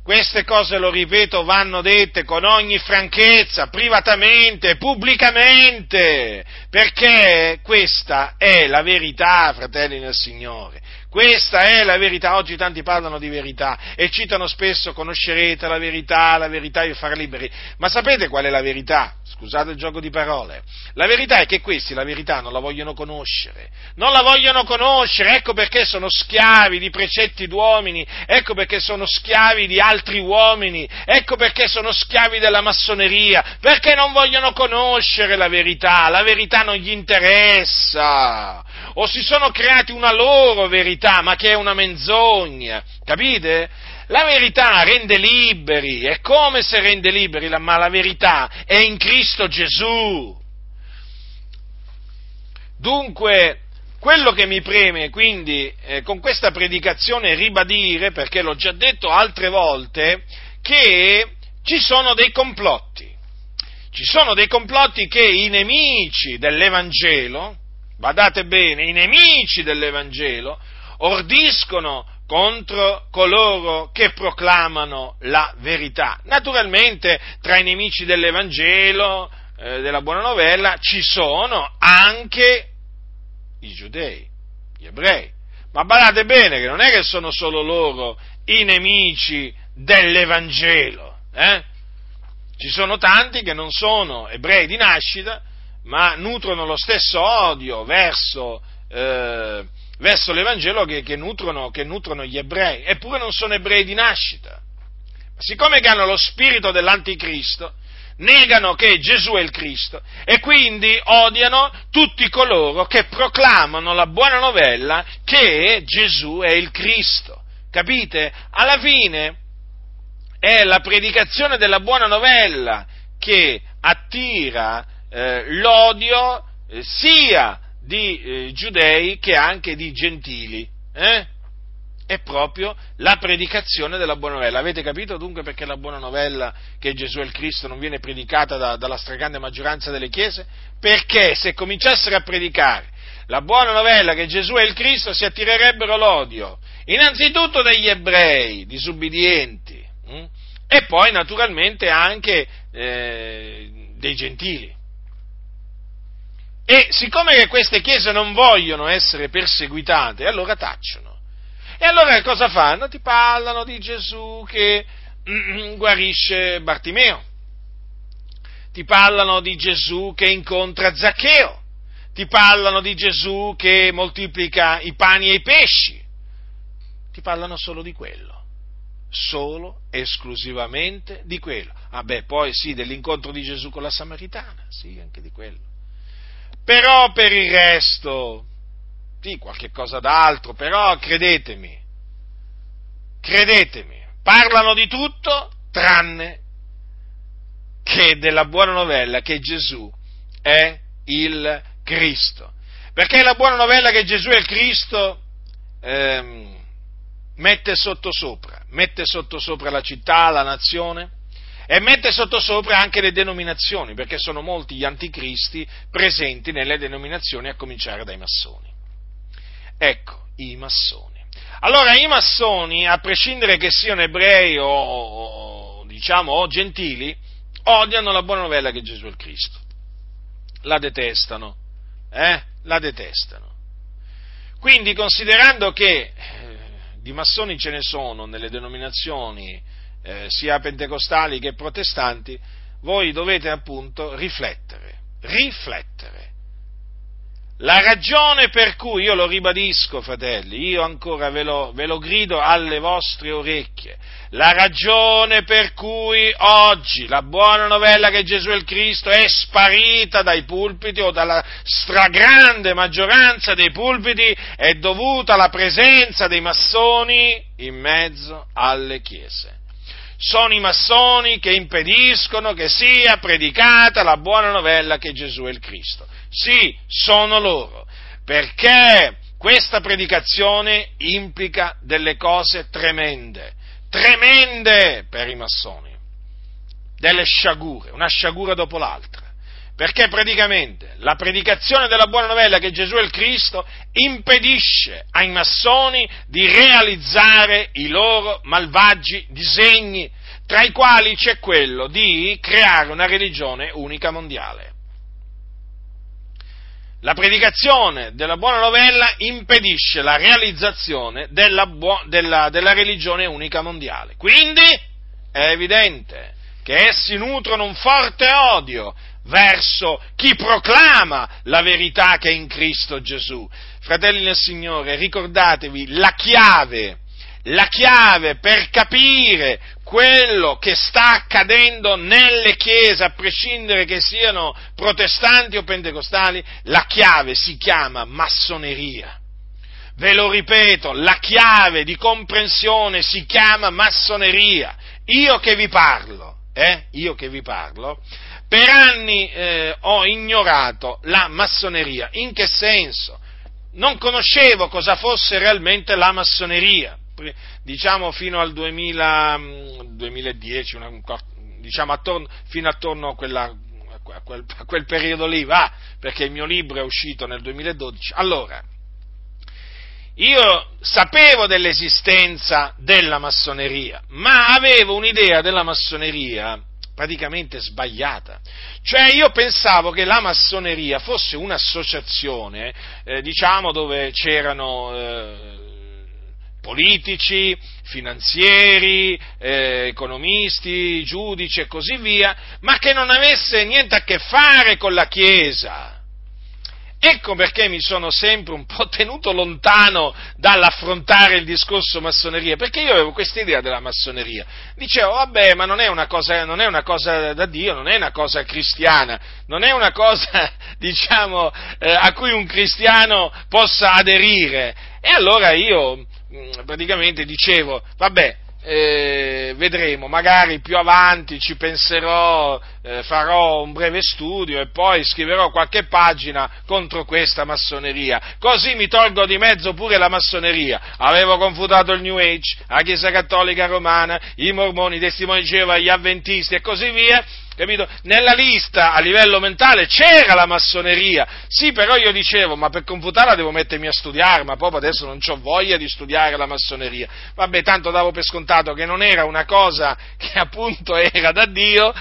Queste cose, lo ripeto, vanno dette con ogni franchezza, privatamente, pubblicamente, perché questa è la verità, fratelli nel Signore. Questa è la verità, oggi tanti parlano di verità e citano spesso conoscerete la verità, la verità vi farà liberi. Ma sapete qual è la verità? Scusate il gioco di parole. La verità è che questi la verità non la vogliono conoscere. Non la vogliono conoscere, ecco perché sono schiavi di precetti d'uomini, ecco perché sono schiavi di altri uomini, ecco perché sono schiavi della massoneria, perché non vogliono conoscere la verità, la verità non gli interessa. O si sono creati una loro verità ma che è una menzogna, capite? La verità rende liberi, è come se rende liberi, ma la verità è in Cristo Gesù. Dunque, quello che mi preme quindi eh, con questa predicazione ribadire, perché l'ho già detto altre volte, che ci sono dei complotti. Ci sono dei complotti che i nemici dell'Evangelo, badate bene, i nemici dell'Evangelo ordiscono contro coloro che proclamano la verità. Naturalmente tra i nemici dell'Evangelo, eh, della buona novella, ci sono anche i giudei, gli ebrei. Ma badate bene che non è che sono solo loro i nemici dell'Evangelo. Eh? Ci sono tanti che non sono ebrei di nascita, ma nutrono lo stesso odio verso, eh, verso l'Evangelo che, che, nutrono, che, nutrono, gli ebrei, eppure non sono ebrei di nascita. Ma siccome che hanno lo spirito dell'anticristo, negano che Gesù è il Cristo e quindi odiano tutti coloro che proclamano la buona novella che Gesù è il Cristo. Capite? Alla fine è la predicazione della buona novella che attira eh, l'odio eh, sia di eh, giudei che anche di gentili. Eh? È proprio la predicazione della buona novella. Avete capito dunque perché la buona novella che Gesù è il Cristo non viene predicata da, dalla stragrande maggioranza delle chiese? Perché se cominciassero a predicare la buona novella che Gesù è il Cristo si attirerebbero l'odio, innanzitutto degli ebrei disubbidienti hm? e poi naturalmente anche eh, dei gentili. E siccome queste chiese non vogliono essere perseguitate, allora tacciono. E allora cosa fanno? Ti parlano di Gesù che mm, guarisce Bartimeo, ti parlano di Gesù che incontra Zaccheo, ti parlano di Gesù che moltiplica i pani e i pesci, ti parlano solo di quello, solo, esclusivamente di quello. Ah beh, poi sì, dell'incontro di Gesù con la Samaritana, sì, anche di quello. Però per il resto, sì, qualche cosa d'altro, però credetemi, credetemi, parlano di tutto tranne che della buona novella che Gesù è il Cristo. Perché la buona novella che Gesù è il Cristo ehm, mette sottosopra, mette sottosopra la città, la nazione e mette sottosopra anche le denominazioni, perché sono molti gli anticristi presenti nelle denominazioni a cominciare dai massoni. Ecco, i massoni. Allora i massoni, a prescindere che siano ebrei o, o diciamo o gentili, odiano la buona novella che Gesù è il Cristo. La detestano, eh? La detestano. Quindi, considerando che di massoni ce ne sono nelle denominazioni eh, sia pentecostali che protestanti, voi dovete appunto riflettere, riflettere. La ragione per cui, io lo ribadisco, fratelli, io ancora ve lo, ve lo, grido alle vostre orecchie, la ragione per cui oggi la buona novella che Gesù è il Cristo è sparita dai pulpiti o dalla stragrande maggioranza dei pulpiti è dovuta alla presenza dei massoni in mezzo alle chiese sono i massoni che impediscono che sia predicata la buona novella che Gesù è il Cristo. Sì, sono loro, perché questa predicazione implica delle cose tremende, tremende per i massoni, delle sciagure, una sciagura dopo l'altra. Perché praticamente la predicazione della buona novella che Gesù è il Cristo impedisce ai massoni di realizzare i loro malvagi disegni, tra i quali c'è quello di creare una religione unica mondiale. La predicazione della buona novella impedisce la realizzazione della, buo- della, della religione unica mondiale. Quindi è evidente che essi nutrono un forte odio verso chi proclama la verità che è in Cristo Gesù. Fratelli del Signore, ricordatevi la chiave, la chiave per capire quello che sta accadendo nelle chiese, a prescindere che siano protestanti o pentecostali, la chiave si chiama massoneria. Ve lo ripeto, la chiave di comprensione si chiama massoneria. Io che vi parlo, eh, io che vi parlo, per anni eh, ho ignorato la massoneria. In che senso? Non conoscevo cosa fosse realmente la massoneria, diciamo fino al 2000, 2010, mm, una, diciamo attorno, fino attorno a, quella, a, quel, a quel periodo lì, va, perché il mio libro è uscito nel 2012. Allora, io sapevo dell'esistenza della massoneria, ma avevo un'idea della massoneria praticamente sbagliata. Cioè io pensavo che la massoneria fosse un'associazione, eh, diciamo, dove c'erano, eh, politici, finanzieri, eh, economisti, giudici e così via, ma che non avesse niente a che fare con la Chiesa. Ecco perché mi sono sempre un po' tenuto lontano dall'affrontare il discorso massoneria, perché io avevo questa idea della massoneria. Dicevo, vabbè, ma non è una cosa, non è una cosa da Dio, non è una cosa cristiana, non è una cosa, diciamo, eh, a cui un cristiano possa aderire. E allora io mm, praticamente dicevo, vabbè, eh, vedremo, magari più avanti ci penserò, eh, farò un breve studio e poi scriverò qualche pagina contro questa massoneria, così mi tolgo di mezzo pure la massoneria. Avevo confutato il New Age, la Chiesa Cattolica Romana, i Mormoni, i Testimoni Geova, gli Avventisti e così via, capito? Nella lista a livello mentale c'era la massoneria, sì, però io dicevo, ma per confutarla devo mettermi a studiare, ma proprio adesso non ho voglia di studiare la massoneria. Vabbè, tanto davo per scontato che non era una cosa che appunto era da Dio,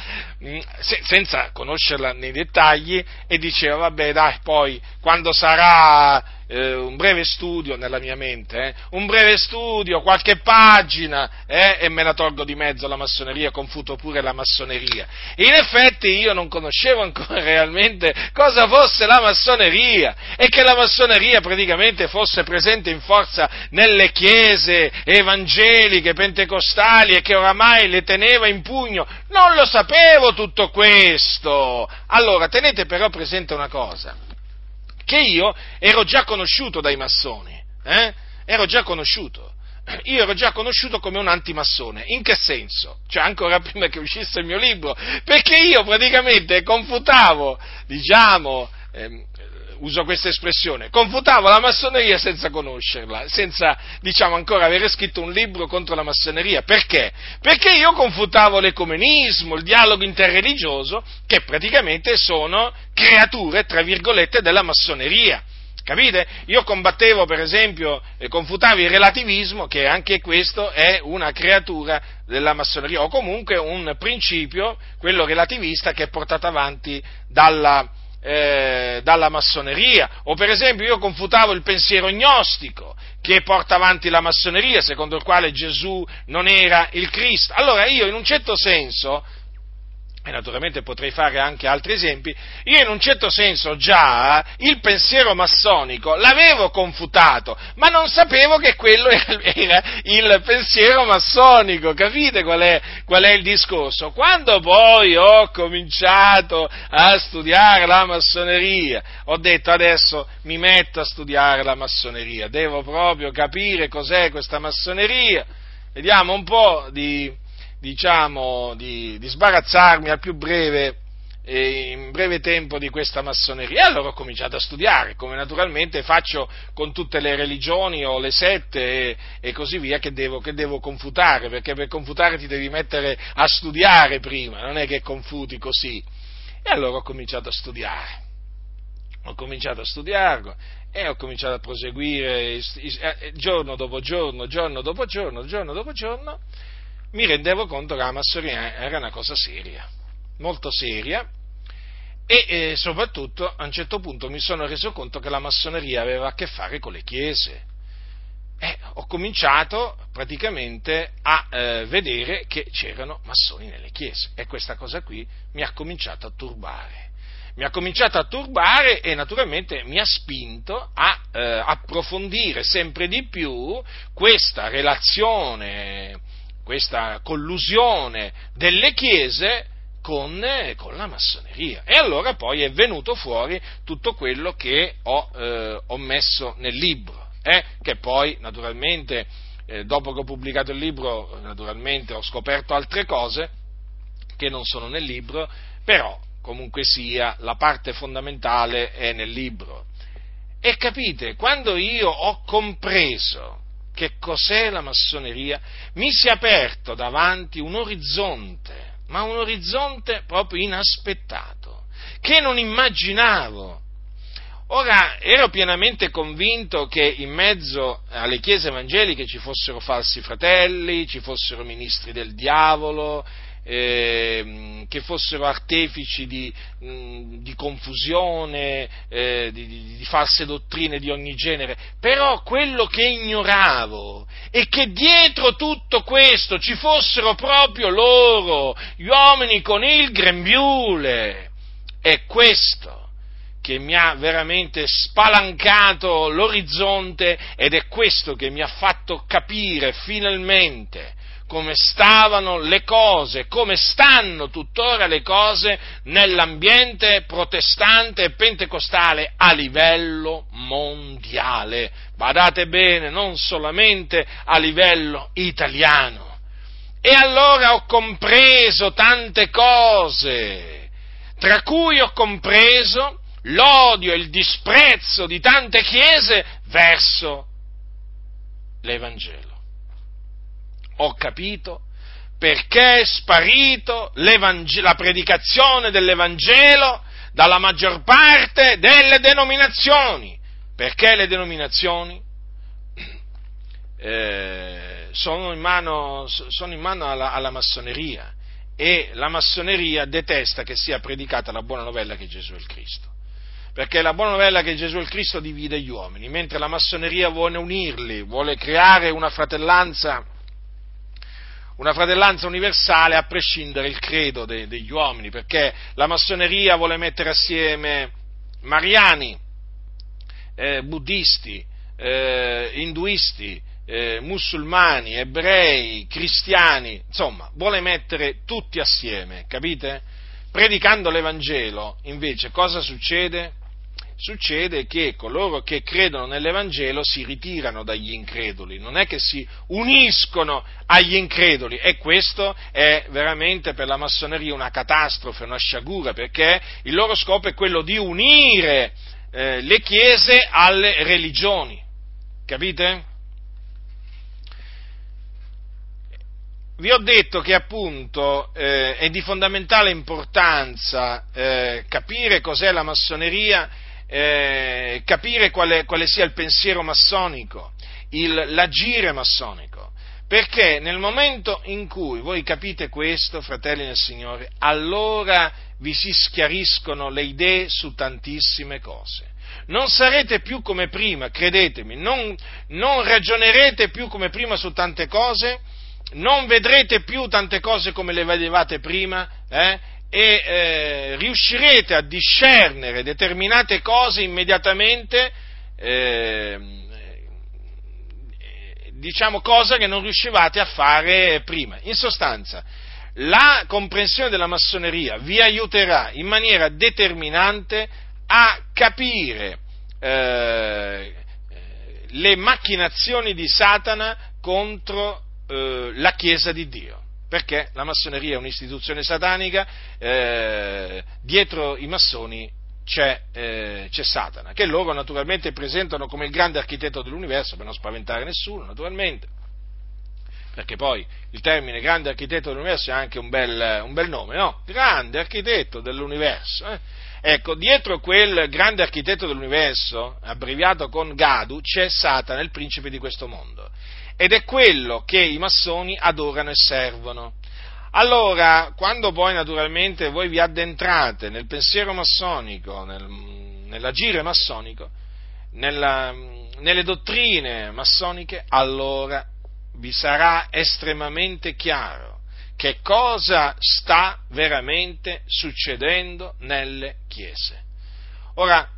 mm, senza conoscerla nei dettagli, e dicevo, vabbè, dai, poi quando sarà eh, un breve studio nella mia mente, eh, un breve studio, qualche pagina, eh, e me la tolgo di mezzo la massoneria, confuto pure la massoneria. In effetti io non conoscevo ancora realmente cosa fosse la massoneria e che la massoneria praticamente fosse presente in forza nelle chiese evangeliche, pentecostali e che oramai le teneva in pugno. Non lo sapevo tutto questo. Allora, tenete però presente una cosa che io ero già conosciuto dai massoni, eh? ero già conosciuto. Io ero già conosciuto come un antimassone. In che senso? Cioè, ancora prima che uscisse il mio libro. Perché io praticamente confutavo, diciamo, ehm, uso questa espressione, confutavo la massoneria senza conoscerla, senza, diciamo, ancora avere scritto un libro contro la massoneria. Perché? Perché io confutavo l'ecumenismo, il dialogo interreligioso, che praticamente sono creature, tra virgolette, della massoneria. Capite? Io combattevo, per esempio, e confutavo il relativismo, che anche questo è una creatura della massoneria, o comunque un principio, quello relativista, che è portato avanti dalla, eh, dalla massoneria, o per esempio io confutavo il pensiero gnostico che porta avanti la massoneria, secondo il quale Gesù non era il Cristo. Allora io in un certo senso e naturalmente potrei fare anche altri esempi, io in un certo senso già il pensiero massonico l'avevo confutato, ma non sapevo che quello era il pensiero massonico, capite qual è, qual è il discorso? Quando poi ho cominciato a studiare la massoneria, ho detto adesso mi metto a studiare la massoneria, devo proprio capire cos'è questa massoneria, vediamo un po' di diciamo, di, di sbarazzarmi al più breve, in breve tempo di questa massoneria. E allora ho cominciato a studiare, come naturalmente faccio con tutte le religioni o le sette e, e così via che devo, che devo, confutare, perché per confutare ti devi mettere a studiare prima, non è che confuti così. E allora ho cominciato a studiare. Ho cominciato a studiarlo e ho cominciato a proseguire eh, giorno dopo giorno, giorno dopo giorno, giorno dopo giorno, mi rendevo conto che la massoneria era una cosa seria, molto seria, e eh, soprattutto a un certo punto mi sono reso conto che la massoneria aveva a che fare con le chiese. E ho cominciato praticamente a eh, vedere che c'erano massoni nelle chiese e questa cosa qui mi ha cominciato a turbare. Mi ha cominciato a turbare e naturalmente mi ha spinto a eh, approfondire sempre di più questa relazione questa collusione delle chiese con, con, la massoneria. E allora poi è venuto fuori tutto quello che ho, eh, ho messo nel libro, eh, che poi naturalmente, eh, dopo che ho pubblicato il libro, naturalmente ho scoperto altre cose che non sono nel libro, però comunque sia la parte fondamentale è nel libro. E capite, quando io ho compreso che cos'è la massoneria, mi si è aperto davanti un orizzonte, ma un orizzonte proprio inaspettato, che non immaginavo. Ora, ero pienamente convinto che in mezzo alle chiese evangeliche ci fossero falsi fratelli, ci fossero ministri del diavolo, eh, che fossero artefici di, mh, di confusione, eh, di, di, di false dottrine di ogni genere, però quello che ignoravo è che dietro tutto questo ci fossero proprio loro, gli uomini con il grembiule. È questo che mi ha veramente spalancato l'orizzonte ed è questo che mi ha fatto capire finalmente come stavano le cose, come stanno tuttora le cose nell'ambiente protestante e pentecostale a livello mondiale. Badate bene, non solamente a livello italiano. E allora ho compreso tante cose, tra cui ho compreso l'odio e il disprezzo di tante chiese verso l'Evangelo. Ho capito. Perché è sparito la predicazione dell'Evangelo dalla maggior parte delle denominazioni, perché le denominazioni? Eh, sono in mano, sono in mano alla, alla massoneria e la massoneria detesta che sia predicata la buona novella che Gesù è il Cristo. Perché la buona novella che Gesù il Cristo divide gli uomini, mentre la massoneria vuole unirli, vuole creare una fratellanza, una fratellanza universale a prescindere il credo de, degli uomini, perché la massoneria vuole mettere assieme mariani, eh, buddisti, eh, induisti, eh, musulmani, ebrei, cristiani, insomma, vuole mettere tutti assieme, capite? Predicando l'Evangelo, invece, cosa succede? Succede che coloro che credono nell'Evangelo si ritirano dagli increduli, non è che si uniscono agli increduli. E questo è veramente per la massoneria una catastrofe, una sciagura, perché il loro scopo è quello di unire eh, le chiese alle religioni, capite? vi ho detto che appunto eh, è di fondamentale importanza eh, capire cos'è la massoneria eh, capire quale, quale, sia il pensiero massonico, il, l'agire massonico. Perché nel momento in cui voi capite questo, fratelli del Signore, allora vi si schiariscono le idee su tantissime cose. Non sarete più come prima, credetemi, non, non ragionerete più come prima su tante cose, non vedrete più tante cose come le vedevate prima, eh? E eh, riuscirete a discernere determinate cose immediatamente, eh, diciamo cose che non riuscivate a fare prima. In sostanza, la comprensione della massoneria vi aiuterà in maniera determinante a capire eh, le macchinazioni di Satana contro eh, la Chiesa di Dio perché la massoneria è un'istituzione satanica, eh, dietro i massoni c'è, eh, c'è, Satana, che loro naturalmente presentano come il grande architetto dell'universo, per non spaventare nessuno, naturalmente, perché poi il termine grande architetto dell'universo è anche un bel, un bel nome, no? Grande architetto dell'universo. Eh? Ecco, dietro quel grande architetto dell'universo, abbreviato con Gadu, c'è Satana, il principe di questo mondo ed è quello che i massoni adorano e servono. Allora, quando poi naturalmente voi vi addentrate nel pensiero massonico, nel, nell'agire massonico, nella, nelle dottrine massoniche, allora vi sarà estremamente chiaro che cosa sta veramente succedendo nelle chiese. Ora,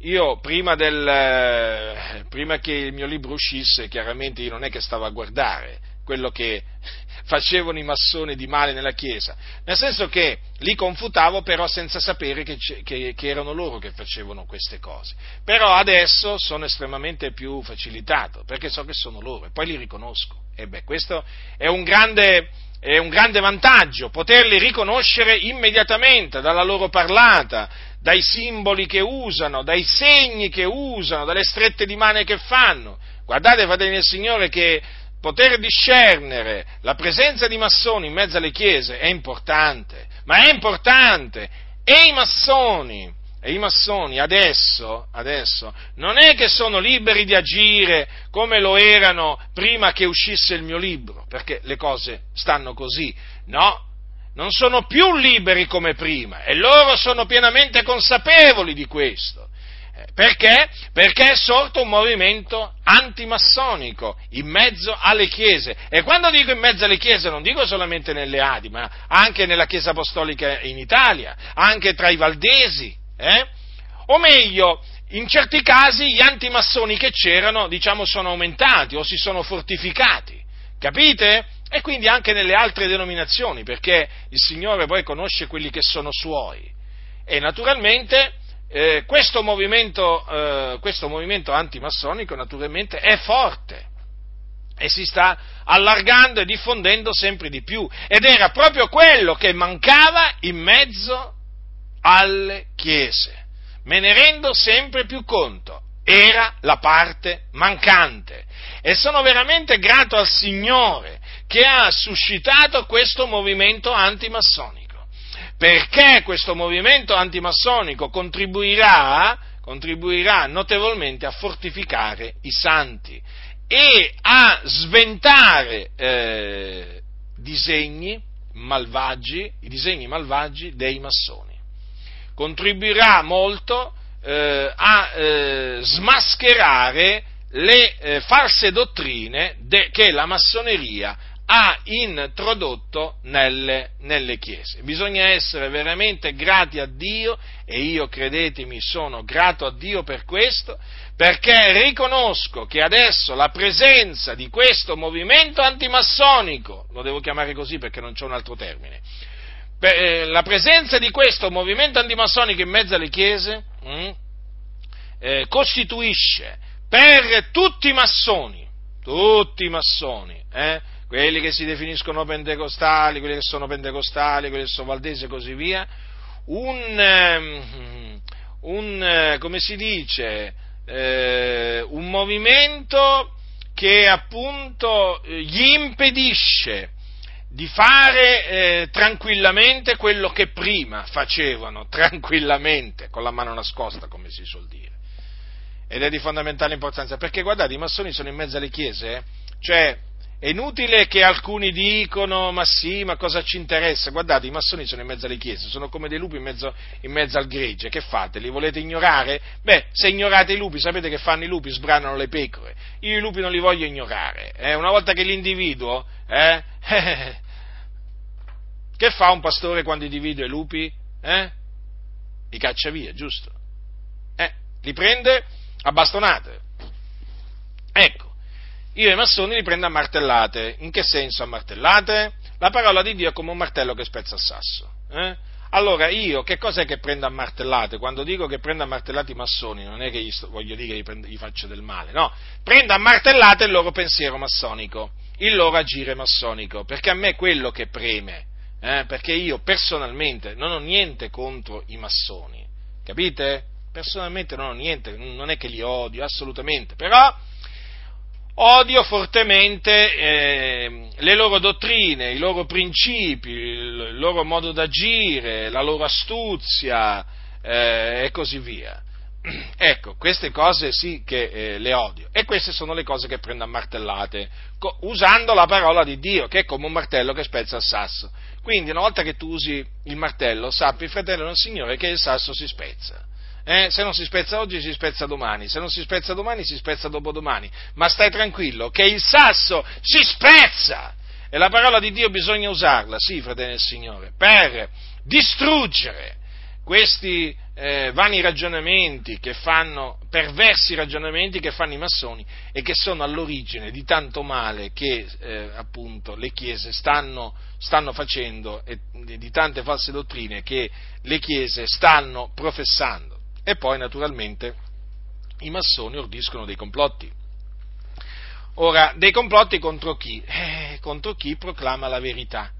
io prima, del, prima che il mio libro uscisse, chiaramente io non è che stavo a guardare quello che facevano i massoni di male nella Chiesa, nel senso che li confutavo però senza sapere che, che, che, erano loro che facevano queste cose. Però adesso sono estremamente più facilitato, perché so che sono loro e poi li riconosco. E beh, questo è un grande, è un grande vantaggio, poterli riconoscere immediatamente dalla loro parlata, dai simboli che usano, dai segni che usano, dalle strette di mano che fanno. Guardate, fratelli del Signore, che poter discernere la presenza di massoni in mezzo alle chiese è importante, ma è importante. E i massoni, e i massoni adesso, adesso, non è che sono liberi di agire come lo erano prima che uscisse il mio libro, perché le cose stanno così, no? non sono più liberi come prima e loro sono pienamente consapevoli di questo. Eh, perché? Perché è sorto un movimento antimassonico in mezzo alle chiese. E quando dico in mezzo alle chiese non dico solamente nelle Adi, ma anche nella Chiesa Apostolica in Italia, anche tra i Valdesi. Eh? O meglio, in certi casi gli antimassoni che c'erano, diciamo, sono aumentati o si sono fortificati. Capite? E quindi anche nelle altre denominazioni, perché il Signore poi conosce quelli che sono suoi. E naturalmente eh, questo, movimento, eh, questo movimento antimassonico naturalmente è forte e si sta allargando e diffondendo sempre di più. Ed era proprio quello che mancava in mezzo alle chiese. Me ne rendo sempre più conto, era la parte mancante. E sono veramente grato al Signore che ha suscitato questo movimento antimassonico, perché questo movimento antimassonico contribuirà, contribuirà notevolmente a fortificare i santi e a sventare eh, disegni malvagi, i disegni malvagi dei massoni contribuirà molto eh, a eh, smascherare le eh, false dottrine de, che la massoneria ha introdotto nelle, nelle, chiese. Bisogna essere veramente grati a Dio e io, credetemi, sono grato a Dio per questo, perché riconosco che adesso la presenza di questo movimento antimassonico, lo devo chiamare così perché non c'è un altro termine, la presenza di questo movimento antimassonico in mezzo alle chiese mh, mm, eh, costituisce per tutti i massoni, tutti i massoni, eh, quelli che si definiscono pentecostali, quelli che sono pentecostali, quelli che sono valdesi e così via, un, ehm, un eh, come si dice, eh, un movimento che appunto gli impedisce di fare eh, tranquillamente quello che prima facevano, tranquillamente, con la mano nascosta, come si suol dire. Ed è di fondamentale importanza, perché guardate, i massoni sono in mezzo alle chiese, eh? cioè è inutile che alcuni dicono, ma sì, ma cosa ci interessa? Guardate, i massoni sono in mezzo alle chiese, sono come dei lupi in mezzo, in mezzo al gregge, che fate? Li volete ignorare? Beh, se ignorate i lupi, sapete che fanno i lupi? Sbranano le pecore. Io i lupi non li voglio ignorare. Eh? Una volta che l'individuo, eh? Che fa un pastore quando individua i lupi? Eh? Li caccia via, giusto? Eh, li prende a bastonate. Ecco, io i massoni li prendo a martellate. In che senso a martellate? La parola di Dio è come un martello che spezza il sasso. Eh? Allora io che cos'è che prendo a martellate? Quando dico che prendo a martellate i massoni, non è che gli sto, voglio dire che gli, prendo, gli faccio del male, no, prendo a martellate il loro pensiero massonico, il loro agire massonico, perché a me è quello che preme eh, perché io personalmente non ho niente contro i massoni, capite? Personalmente non ho niente, non è che li odio assolutamente, però odio fortemente eh, le loro dottrine, i loro principi, il loro modo d'agire, la loro astuzia eh, e così via. Ecco, queste cose sì che eh, le odio e queste sono le cose che prendo a martellate, co- usando la parola di Dio, che è come un martello che spezza il sasso. Quindi una volta che tu usi il martello, sappi, fratello del Signore, che il sasso si spezza. Eh? Se non si spezza oggi, si spezza domani, se non si spezza domani, si spezza dopodomani. Ma stai tranquillo, che il sasso si spezza! E la parola di Dio bisogna usarla, sì, fratello del Signore, per distruggere questi eh, vani ragionamenti che fanno, perversi ragionamenti che fanno i massoni e che sono all'origine di tanto male che eh, appunto le chiese stanno, stanno facendo e di tante false dottrine che le chiese stanno professando. E poi naturalmente i massoni ordiscono dei complotti. Ora, dei complotti contro chi? Eh, contro chi proclama la verità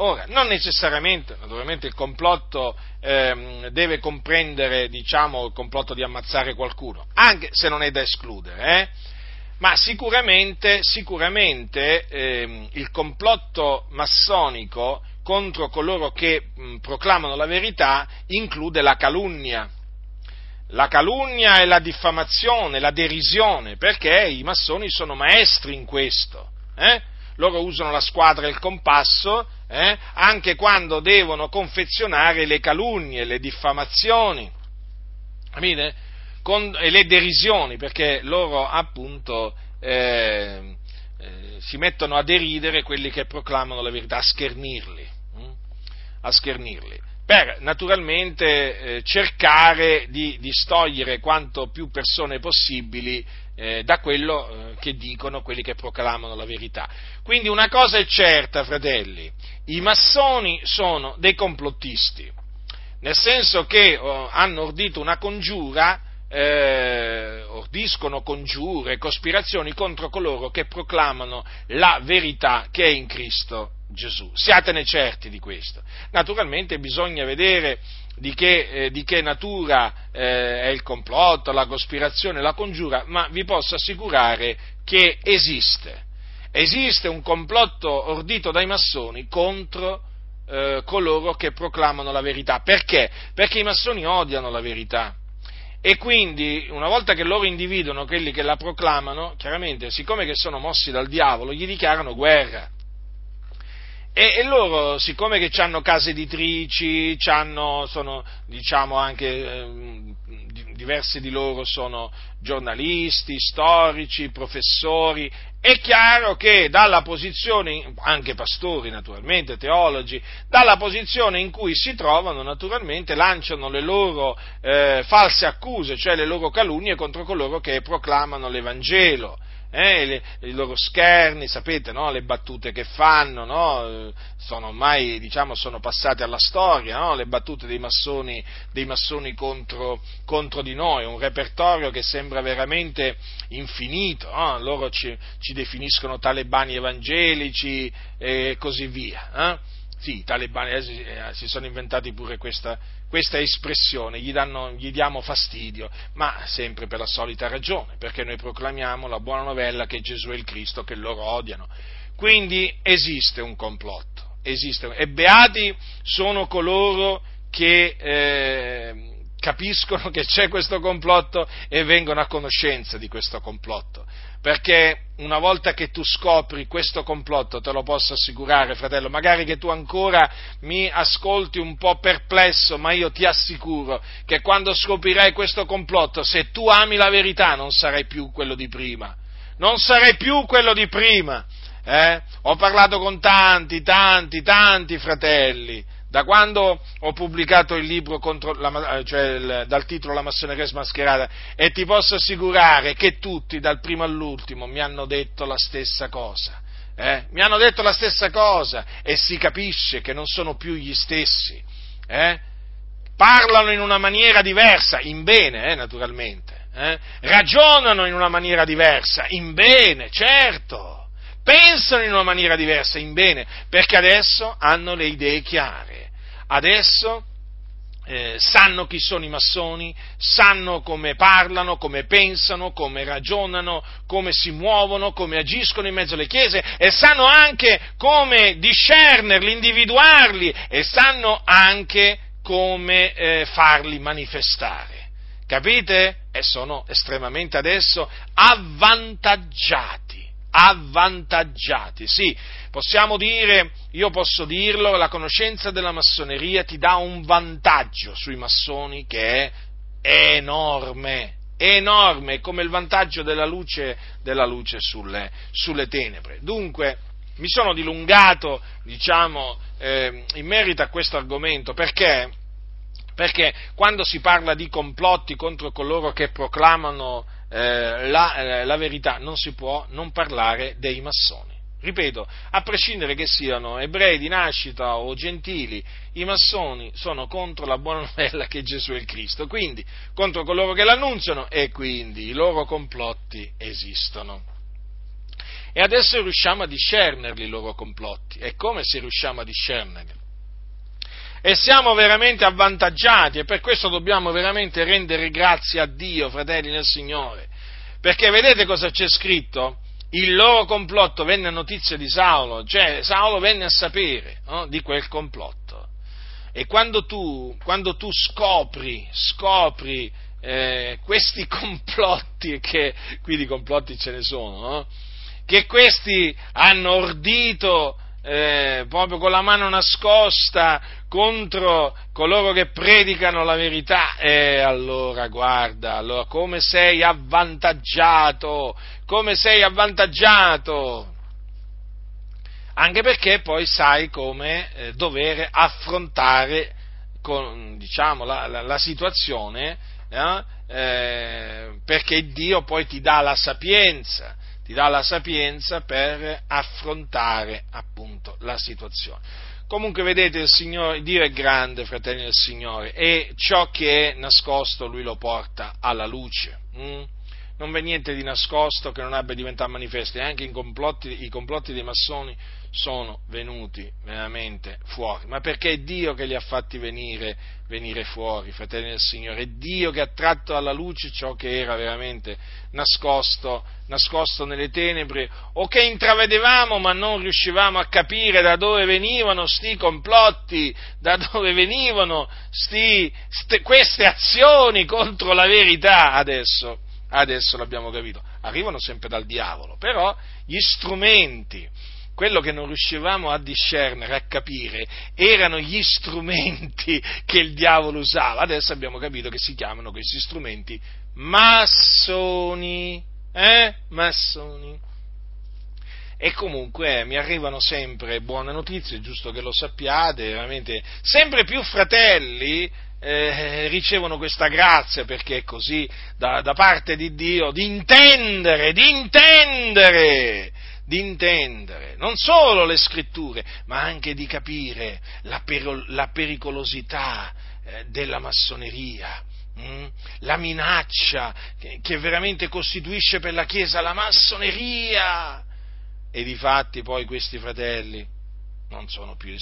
Ora, non necessariamente, naturalmente il complotto ehm, deve comprendere, diciamo, il complotto di ammazzare qualcuno, anche se non è da escludere, eh? ma sicuramente, sicuramente ehm, il complotto massonico contro coloro che mh, proclamano la verità include la calunnia. La calunnia e la diffamazione, la derisione, perché i massoni sono maestri in questo. Eh? Loro usano la squadra e il compasso eh? anche quando devono confezionare le calunnie, le diffamazioni, Con, e le derisioni, perché loro appunto eh, eh, si mettono a deridere quelli che proclamano la verità, a schernirli, hm? a schernirli per naturalmente eh, cercare di distogliere quanto più persone possibili eh, da quello eh, che dicono quelli che proclamano la verità. Quindi una cosa è certa, fratelli, i massoni sono dei complottisti, nel senso che oh, hanno ordito una congiura, eh, ordiscono congiure, cospirazioni contro coloro che proclamano la verità che è in Cristo Gesù. Siatene certi di questo. Naturalmente bisogna vedere di che, eh, di che natura eh, è il complotto, la cospirazione, la congiura, ma vi posso assicurare che esiste. Esiste un complotto ordito dai massoni contro eh, coloro che proclamano la verità. Perché? Perché i massoni odiano la verità. E quindi, una volta che loro individuano quelli che la proclamano, chiaramente, siccome che sono mossi dal diavolo, gli dichiarano guerra. E, e, loro, siccome che hanno case editrici, c'hanno, sono, diciamo anche, eh, diversi di loro sono giornalisti, storici, professori, è chiaro che dalla posizione, anche pastori naturalmente, teologi, dalla posizione in cui si trovano naturalmente lanciano le loro eh, false accuse, cioè le loro calunnie contro coloro che proclamano l'Evangelo eh, i loro scherni, sapete, no? le battute che fanno, no? sono ormai diciamo, sono passate alla storia, no? le battute dei massoni, dei massoni contro, contro, di noi, un repertorio che sembra veramente infinito, loro ci, ci, definiscono talebani evangelici e così via. Eh? Sì, i talebani eh, si sono inventati pure questa, questa espressione, gli, danno, gli, diamo fastidio, ma sempre per la solita ragione, perché noi proclamiamo la buona novella che Gesù è il Cristo che loro odiano. Quindi esiste un complotto, esiste, e beati sono coloro che eh, capiscono che c'è questo complotto e vengono a conoscenza di questo complotto. Perché una volta che tu scopri questo complotto, te lo posso assicurare, fratello, magari che tu ancora mi ascolti un po' perplesso, ma io ti assicuro che quando scoprirai questo complotto, se tu ami la verità, non sarai più quello di prima. Non sarai più quello di prima. Eh? Ho parlato con tanti, tanti, tanti fratelli da quando ho pubblicato il libro la, cioè il, dal titolo La massoneria smascherata e ti posso assicurare che tutti, dal primo all'ultimo, mi hanno detto la stessa cosa. Eh? Mi hanno detto la stessa cosa e si capisce che non sono più gli stessi. Eh? Parlano in una maniera diversa, in bene, eh, naturalmente. Eh? Ragionano in una maniera diversa, in bene, certo pensano in una maniera diversa, in bene, perché adesso hanno le idee chiare, adesso eh, sanno chi sono i massoni, sanno come parlano, come pensano, come ragionano, come si muovono, come agiscono in mezzo alle chiese e sanno anche come discernerli, individuarli e sanno anche come eh, farli manifestare. Capite? E sono estremamente adesso avvantaggiati avvantaggiati. Sì, possiamo dire, io posso dirlo, la conoscenza della massoneria ti dà un vantaggio sui massoni che è enorme, enorme, come il vantaggio della luce, della luce sulle, sulle tenebre. Dunque, mi sono dilungato, diciamo, eh, in merito a questo argomento perché, perché quando si parla di complotti contro coloro che proclamano eh, la, eh, la verità non si può non parlare dei massoni. Ripeto, a prescindere che siano ebrei di nascita o gentili, i massoni sono contro la buona novella che Gesù è il Cristo, quindi contro coloro che l'annunziano e quindi i loro complotti esistono. E adesso riusciamo a discernerli i loro complotti. E come se riusciamo a discernerli? E siamo veramente avvantaggiati e per questo dobbiamo veramente rendere grazie a Dio, fratelli nel Signore. Perché vedete cosa c'è scritto? Il loro complotto venne a notizia di Saulo, cioè Saulo venne a sapere no, di quel complotto. E quando tu, quando tu scopri, scopri eh, questi complotti, che qui di complotti ce ne sono, no? che questi hanno ordito eh, proprio con la mano nascosta contro coloro che predicano la verità, e allora guarda, allora come sei avvantaggiato, come sei avvantaggiato. Anche perché poi sai come eh, dover affrontare con, diciamo, la, la, la, situazione, eh, eh, perché Dio poi ti dà la sapienza, ti dà la sapienza per affrontare appunto la situazione. Comunque vedete, il Signore, Dio è grande, fratelli del Signore, e ciò che è nascosto Lui lo porta alla luce. Mm? Non v'è niente di nascosto che non abbia diventato manifesto, e anche complotti, i complotti dei massoni sono venuti veramente fuori, ma perché è Dio che li ha fatti venire, venire fuori, fratelli del Signore, è Dio che ha tratto alla luce ciò che era veramente nascosto, nascosto nelle tenebre o che intravedevamo ma non riuscivamo a capire da dove venivano sti complotti, da dove venivano sti, st- queste azioni contro la verità. Adesso. Adesso l'abbiamo capito, arrivano sempre dal diavolo, però gli strumenti, quello che non riuscivamo a discernere, a capire, erano gli strumenti che il diavolo usava. Adesso abbiamo capito che si chiamano questi strumenti massoni. Eh? Massoni. E comunque mi arrivano sempre buone notizie, giusto che lo sappiate, veramente sempre più fratelli eh, ricevono questa grazia perché è così da, da parte di Dio di intendere, di intendere di intendere non solo le scritture, ma anche di capire la, per, la pericolosità eh, della massoneria, mh? Mm? la minaccia che, che, veramente costituisce per la Chiesa la massoneria. E di fatti poi questi fratelli non sono più,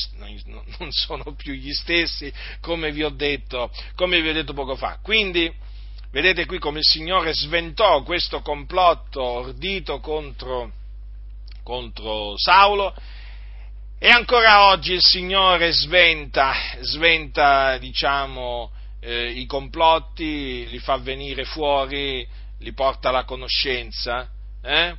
non sono più gli stessi, come vi ho detto, come vi ho detto poco fa. Quindi, vedete qui come il Signore sventò questo complotto ordito contro contro Saulo e ancora oggi il Signore sventa, sventa diciamo, eh, i complotti, li fa venire fuori, li porta alla conoscenza. Eh?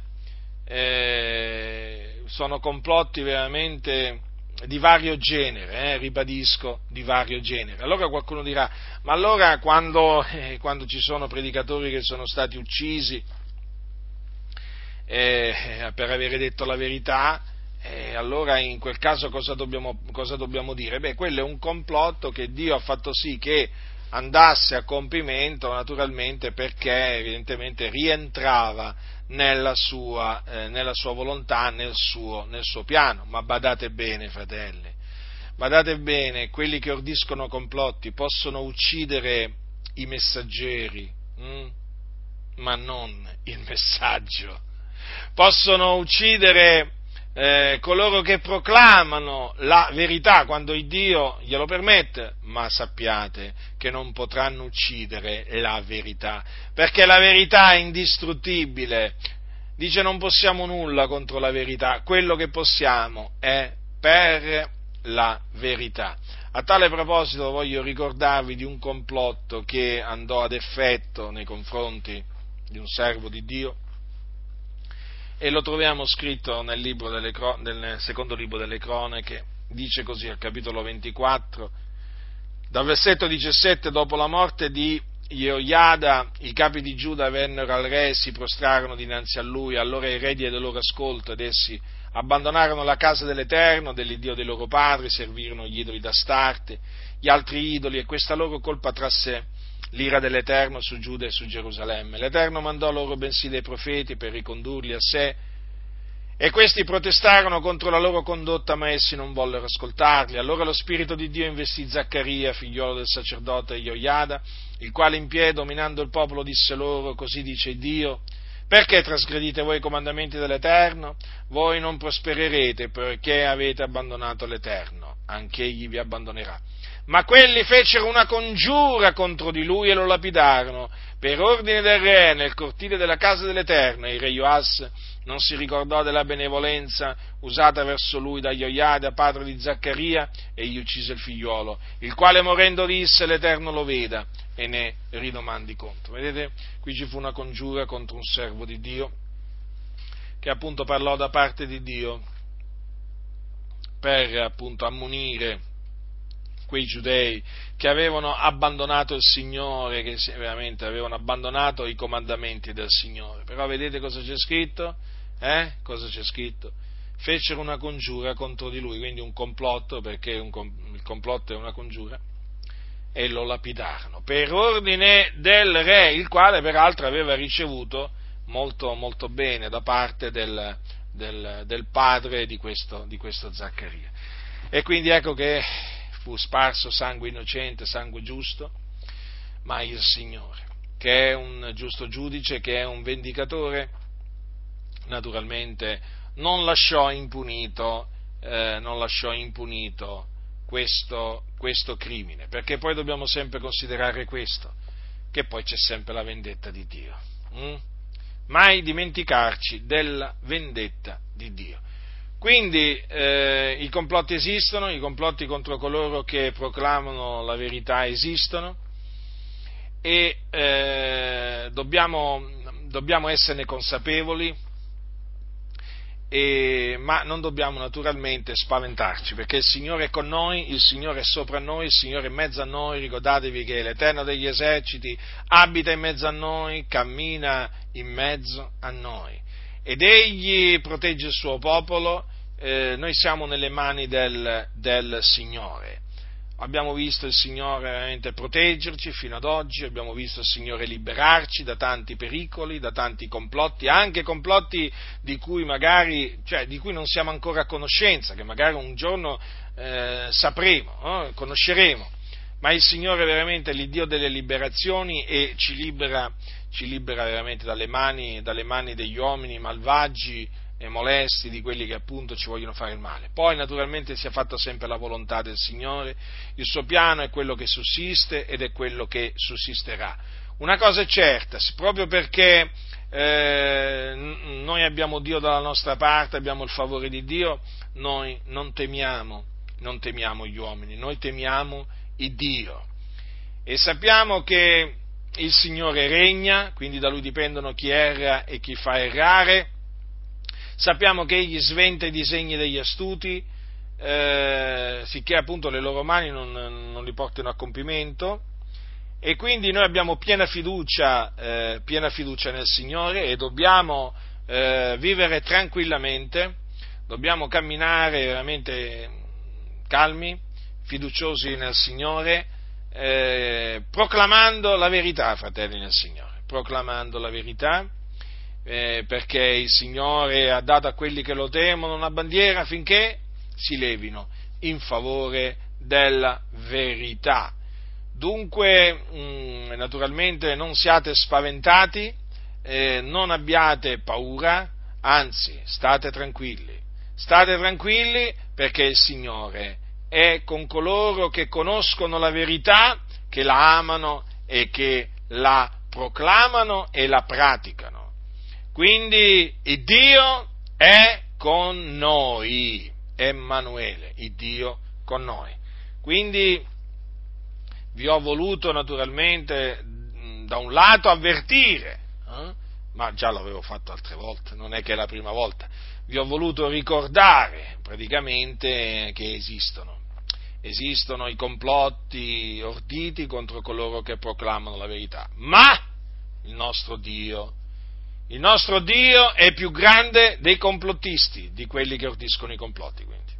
Eh, sono complotti veramente di vario genere, eh, ribadisco, di vario genere. Allora qualcuno dirà, ma allora quando, eh, quando ci sono predicatori che sono stati uccisi, eh, per avere detto la verità, eh, allora in quel caso cosa dobbiamo, cosa dobbiamo, dire? Beh, quello è un complotto che Dio ha fatto sì che andasse a compimento naturalmente perché evidentemente rientrava nella sua, eh, nella sua volontà, nel suo, nel suo, piano. Ma badate bene, fratelli, badate bene, quelli che ordiscono complotti possono uccidere i messaggeri, hm? ma non il messaggio possono uccidere eh, coloro che proclamano la verità quando il Dio glielo permette, ma sappiate che non potranno uccidere la verità, perché la verità è indistruttibile. Dice non possiamo nulla contro la verità, quello che possiamo è per la verità. A tale proposito voglio ricordarvi di un complotto che andò ad effetto nei confronti di un servo di Dio, e lo troviamo scritto nel, delle, nel secondo libro delle cronache, dice così al capitolo 24, dal versetto 17, dopo la morte di Jehoiada, i capi di Giuda vennero al re e si prostrarono dinanzi a lui, allora i re diedero loro ascolto ed essi abbandonarono la casa dell'Eterno, dell'Iddio dei loro padri, servirono gli idoli d'Astarte, gli altri idoli e questa loro colpa trasse l'ira dell'Eterno su Giuda e su Gerusalemme. L'Eterno mandò loro bensì dei profeti per ricondurli a sé, e questi protestarono contro la loro condotta, ma essi non vollero ascoltarli. Allora lo Spirito di Dio investì Zaccaria, figliolo del sacerdote Ioiada, il quale in piedi, dominando il popolo, disse loro, così dice Dio, perché trasgredite voi i comandamenti dell'Eterno? Voi non prospererete perché avete abbandonato l'Eterno, anche egli vi abbandonerà ma quelli fecero una congiura contro di lui e lo lapidarono per ordine del re nel cortile della casa dell'Eterno. Il re Joas non si ricordò della benevolenza usata verso lui da Ioiada, padre di Zaccaria, e gli uccise il figliuolo, il quale morendo disse l'Eterno lo veda e ne ridomandi conto. Vedete, qui ci fu una congiura contro un servo di Dio che appunto parlò da parte di Dio per appunto ammonire quei giudei che avevano abbandonato il Signore, che veramente avevano abbandonato i comandamenti del Signore. Però vedete cosa c'è scritto? Eh? Cosa c'è scritto? Fecero una congiura contro di lui, quindi un complotto, perché un, il complotto è una congiura, e lo lapidarono per ordine del re, il quale peraltro aveva ricevuto molto, molto bene da parte del, del, del padre di questo, di questo Zaccaria. E quindi ecco che fu sparso sangue innocente, sangue giusto, ma il Signore, che è un giusto giudice, che è un vendicatore, naturalmente non lasciò impunito, eh, non lasciò impunito questo, questo crimine, perché poi dobbiamo sempre considerare questo, che poi c'è sempre la vendetta di Dio. Mm? Mai dimenticarci della vendetta di Dio. Quindi eh, i complotti esistono, i complotti contro coloro che proclamano la verità esistono e eh, dobbiamo, dobbiamo esserne consapevoli e, ma non dobbiamo naturalmente spaventarci perché il Signore è con noi, il Signore è sopra noi, il Signore è in mezzo a noi, ricordatevi che l'Eterno degli eserciti abita in mezzo a noi, cammina in mezzo a noi. Ed Egli protegge il suo popolo, eh, noi siamo nelle mani del, del Signore abbiamo visto il Signore veramente proteggerci fino ad oggi, abbiamo visto il Signore liberarci da tanti pericoli, da tanti complotti, anche complotti di cui magari, cioè, di cui non siamo ancora a conoscenza, che magari un giorno eh, sapremo, no? conosceremo. Ma il Signore è veramente l'Iddio delle liberazioni e ci libera, ci libera veramente dalle mani, dalle mani degli uomini malvagi, e molesti di quelli che appunto ci vogliono fare il male. Poi naturalmente sia fatta sempre la volontà del Signore, il suo piano è quello che sussiste ed è quello che sussisterà. Una cosa è certa, proprio perché eh, noi abbiamo Dio dalla nostra parte, abbiamo il favore di Dio, noi non temiamo, non temiamo gli uomini, noi temiamo il Dio. E sappiamo che il Signore regna, quindi da Lui dipendono chi erra e chi fa errare, sappiamo che egli sventa i disegni degli astuti, eh, sicché appunto le loro mani non, non, li portino a compimento, e quindi noi abbiamo piena fiducia, eh, piena fiducia nel Signore e dobbiamo eh, vivere tranquillamente, dobbiamo camminare veramente calmi, fiduciosi nel Signore, eh, proclamando la verità, fratelli nel Signore, proclamando la verità eh, perché il Signore ha dato a quelli che lo temono una bandiera affinché si levino in favore della verità. Dunque, mh, mm, naturalmente, non siate spaventati, eh, non abbiate paura, anzi, state tranquilli. State tranquilli perché il Signore è con coloro che conoscono la verità, che la amano e che la proclamano e la praticano. Quindi Dio è con noi, Emanuele, Dio con noi. Quindi vi ho voluto naturalmente da un lato avvertire, eh? ma già l'avevo fatto altre volte, non è che è la prima volta, vi ho voluto ricordare praticamente che esistono. Esistono i complotti orditi contro coloro che proclamano la verità, ma il nostro Dio il nostro Dio è più grande dei complottisti, di quelli che ordiscono i complotti. Quindi.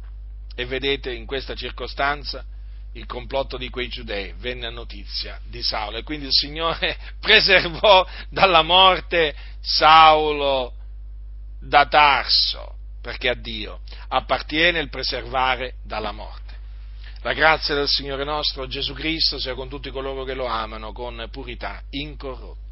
E vedete, in questa circostanza, il complotto di quei giudei venne a notizia di Saulo e quindi il Signore preservò dalla morte Saulo da Tarso, perché a Dio appartiene il preservare dalla morte. La grazia del Signore nostro Gesù Cristo sia con tutti coloro che lo amano con purità incorrotta.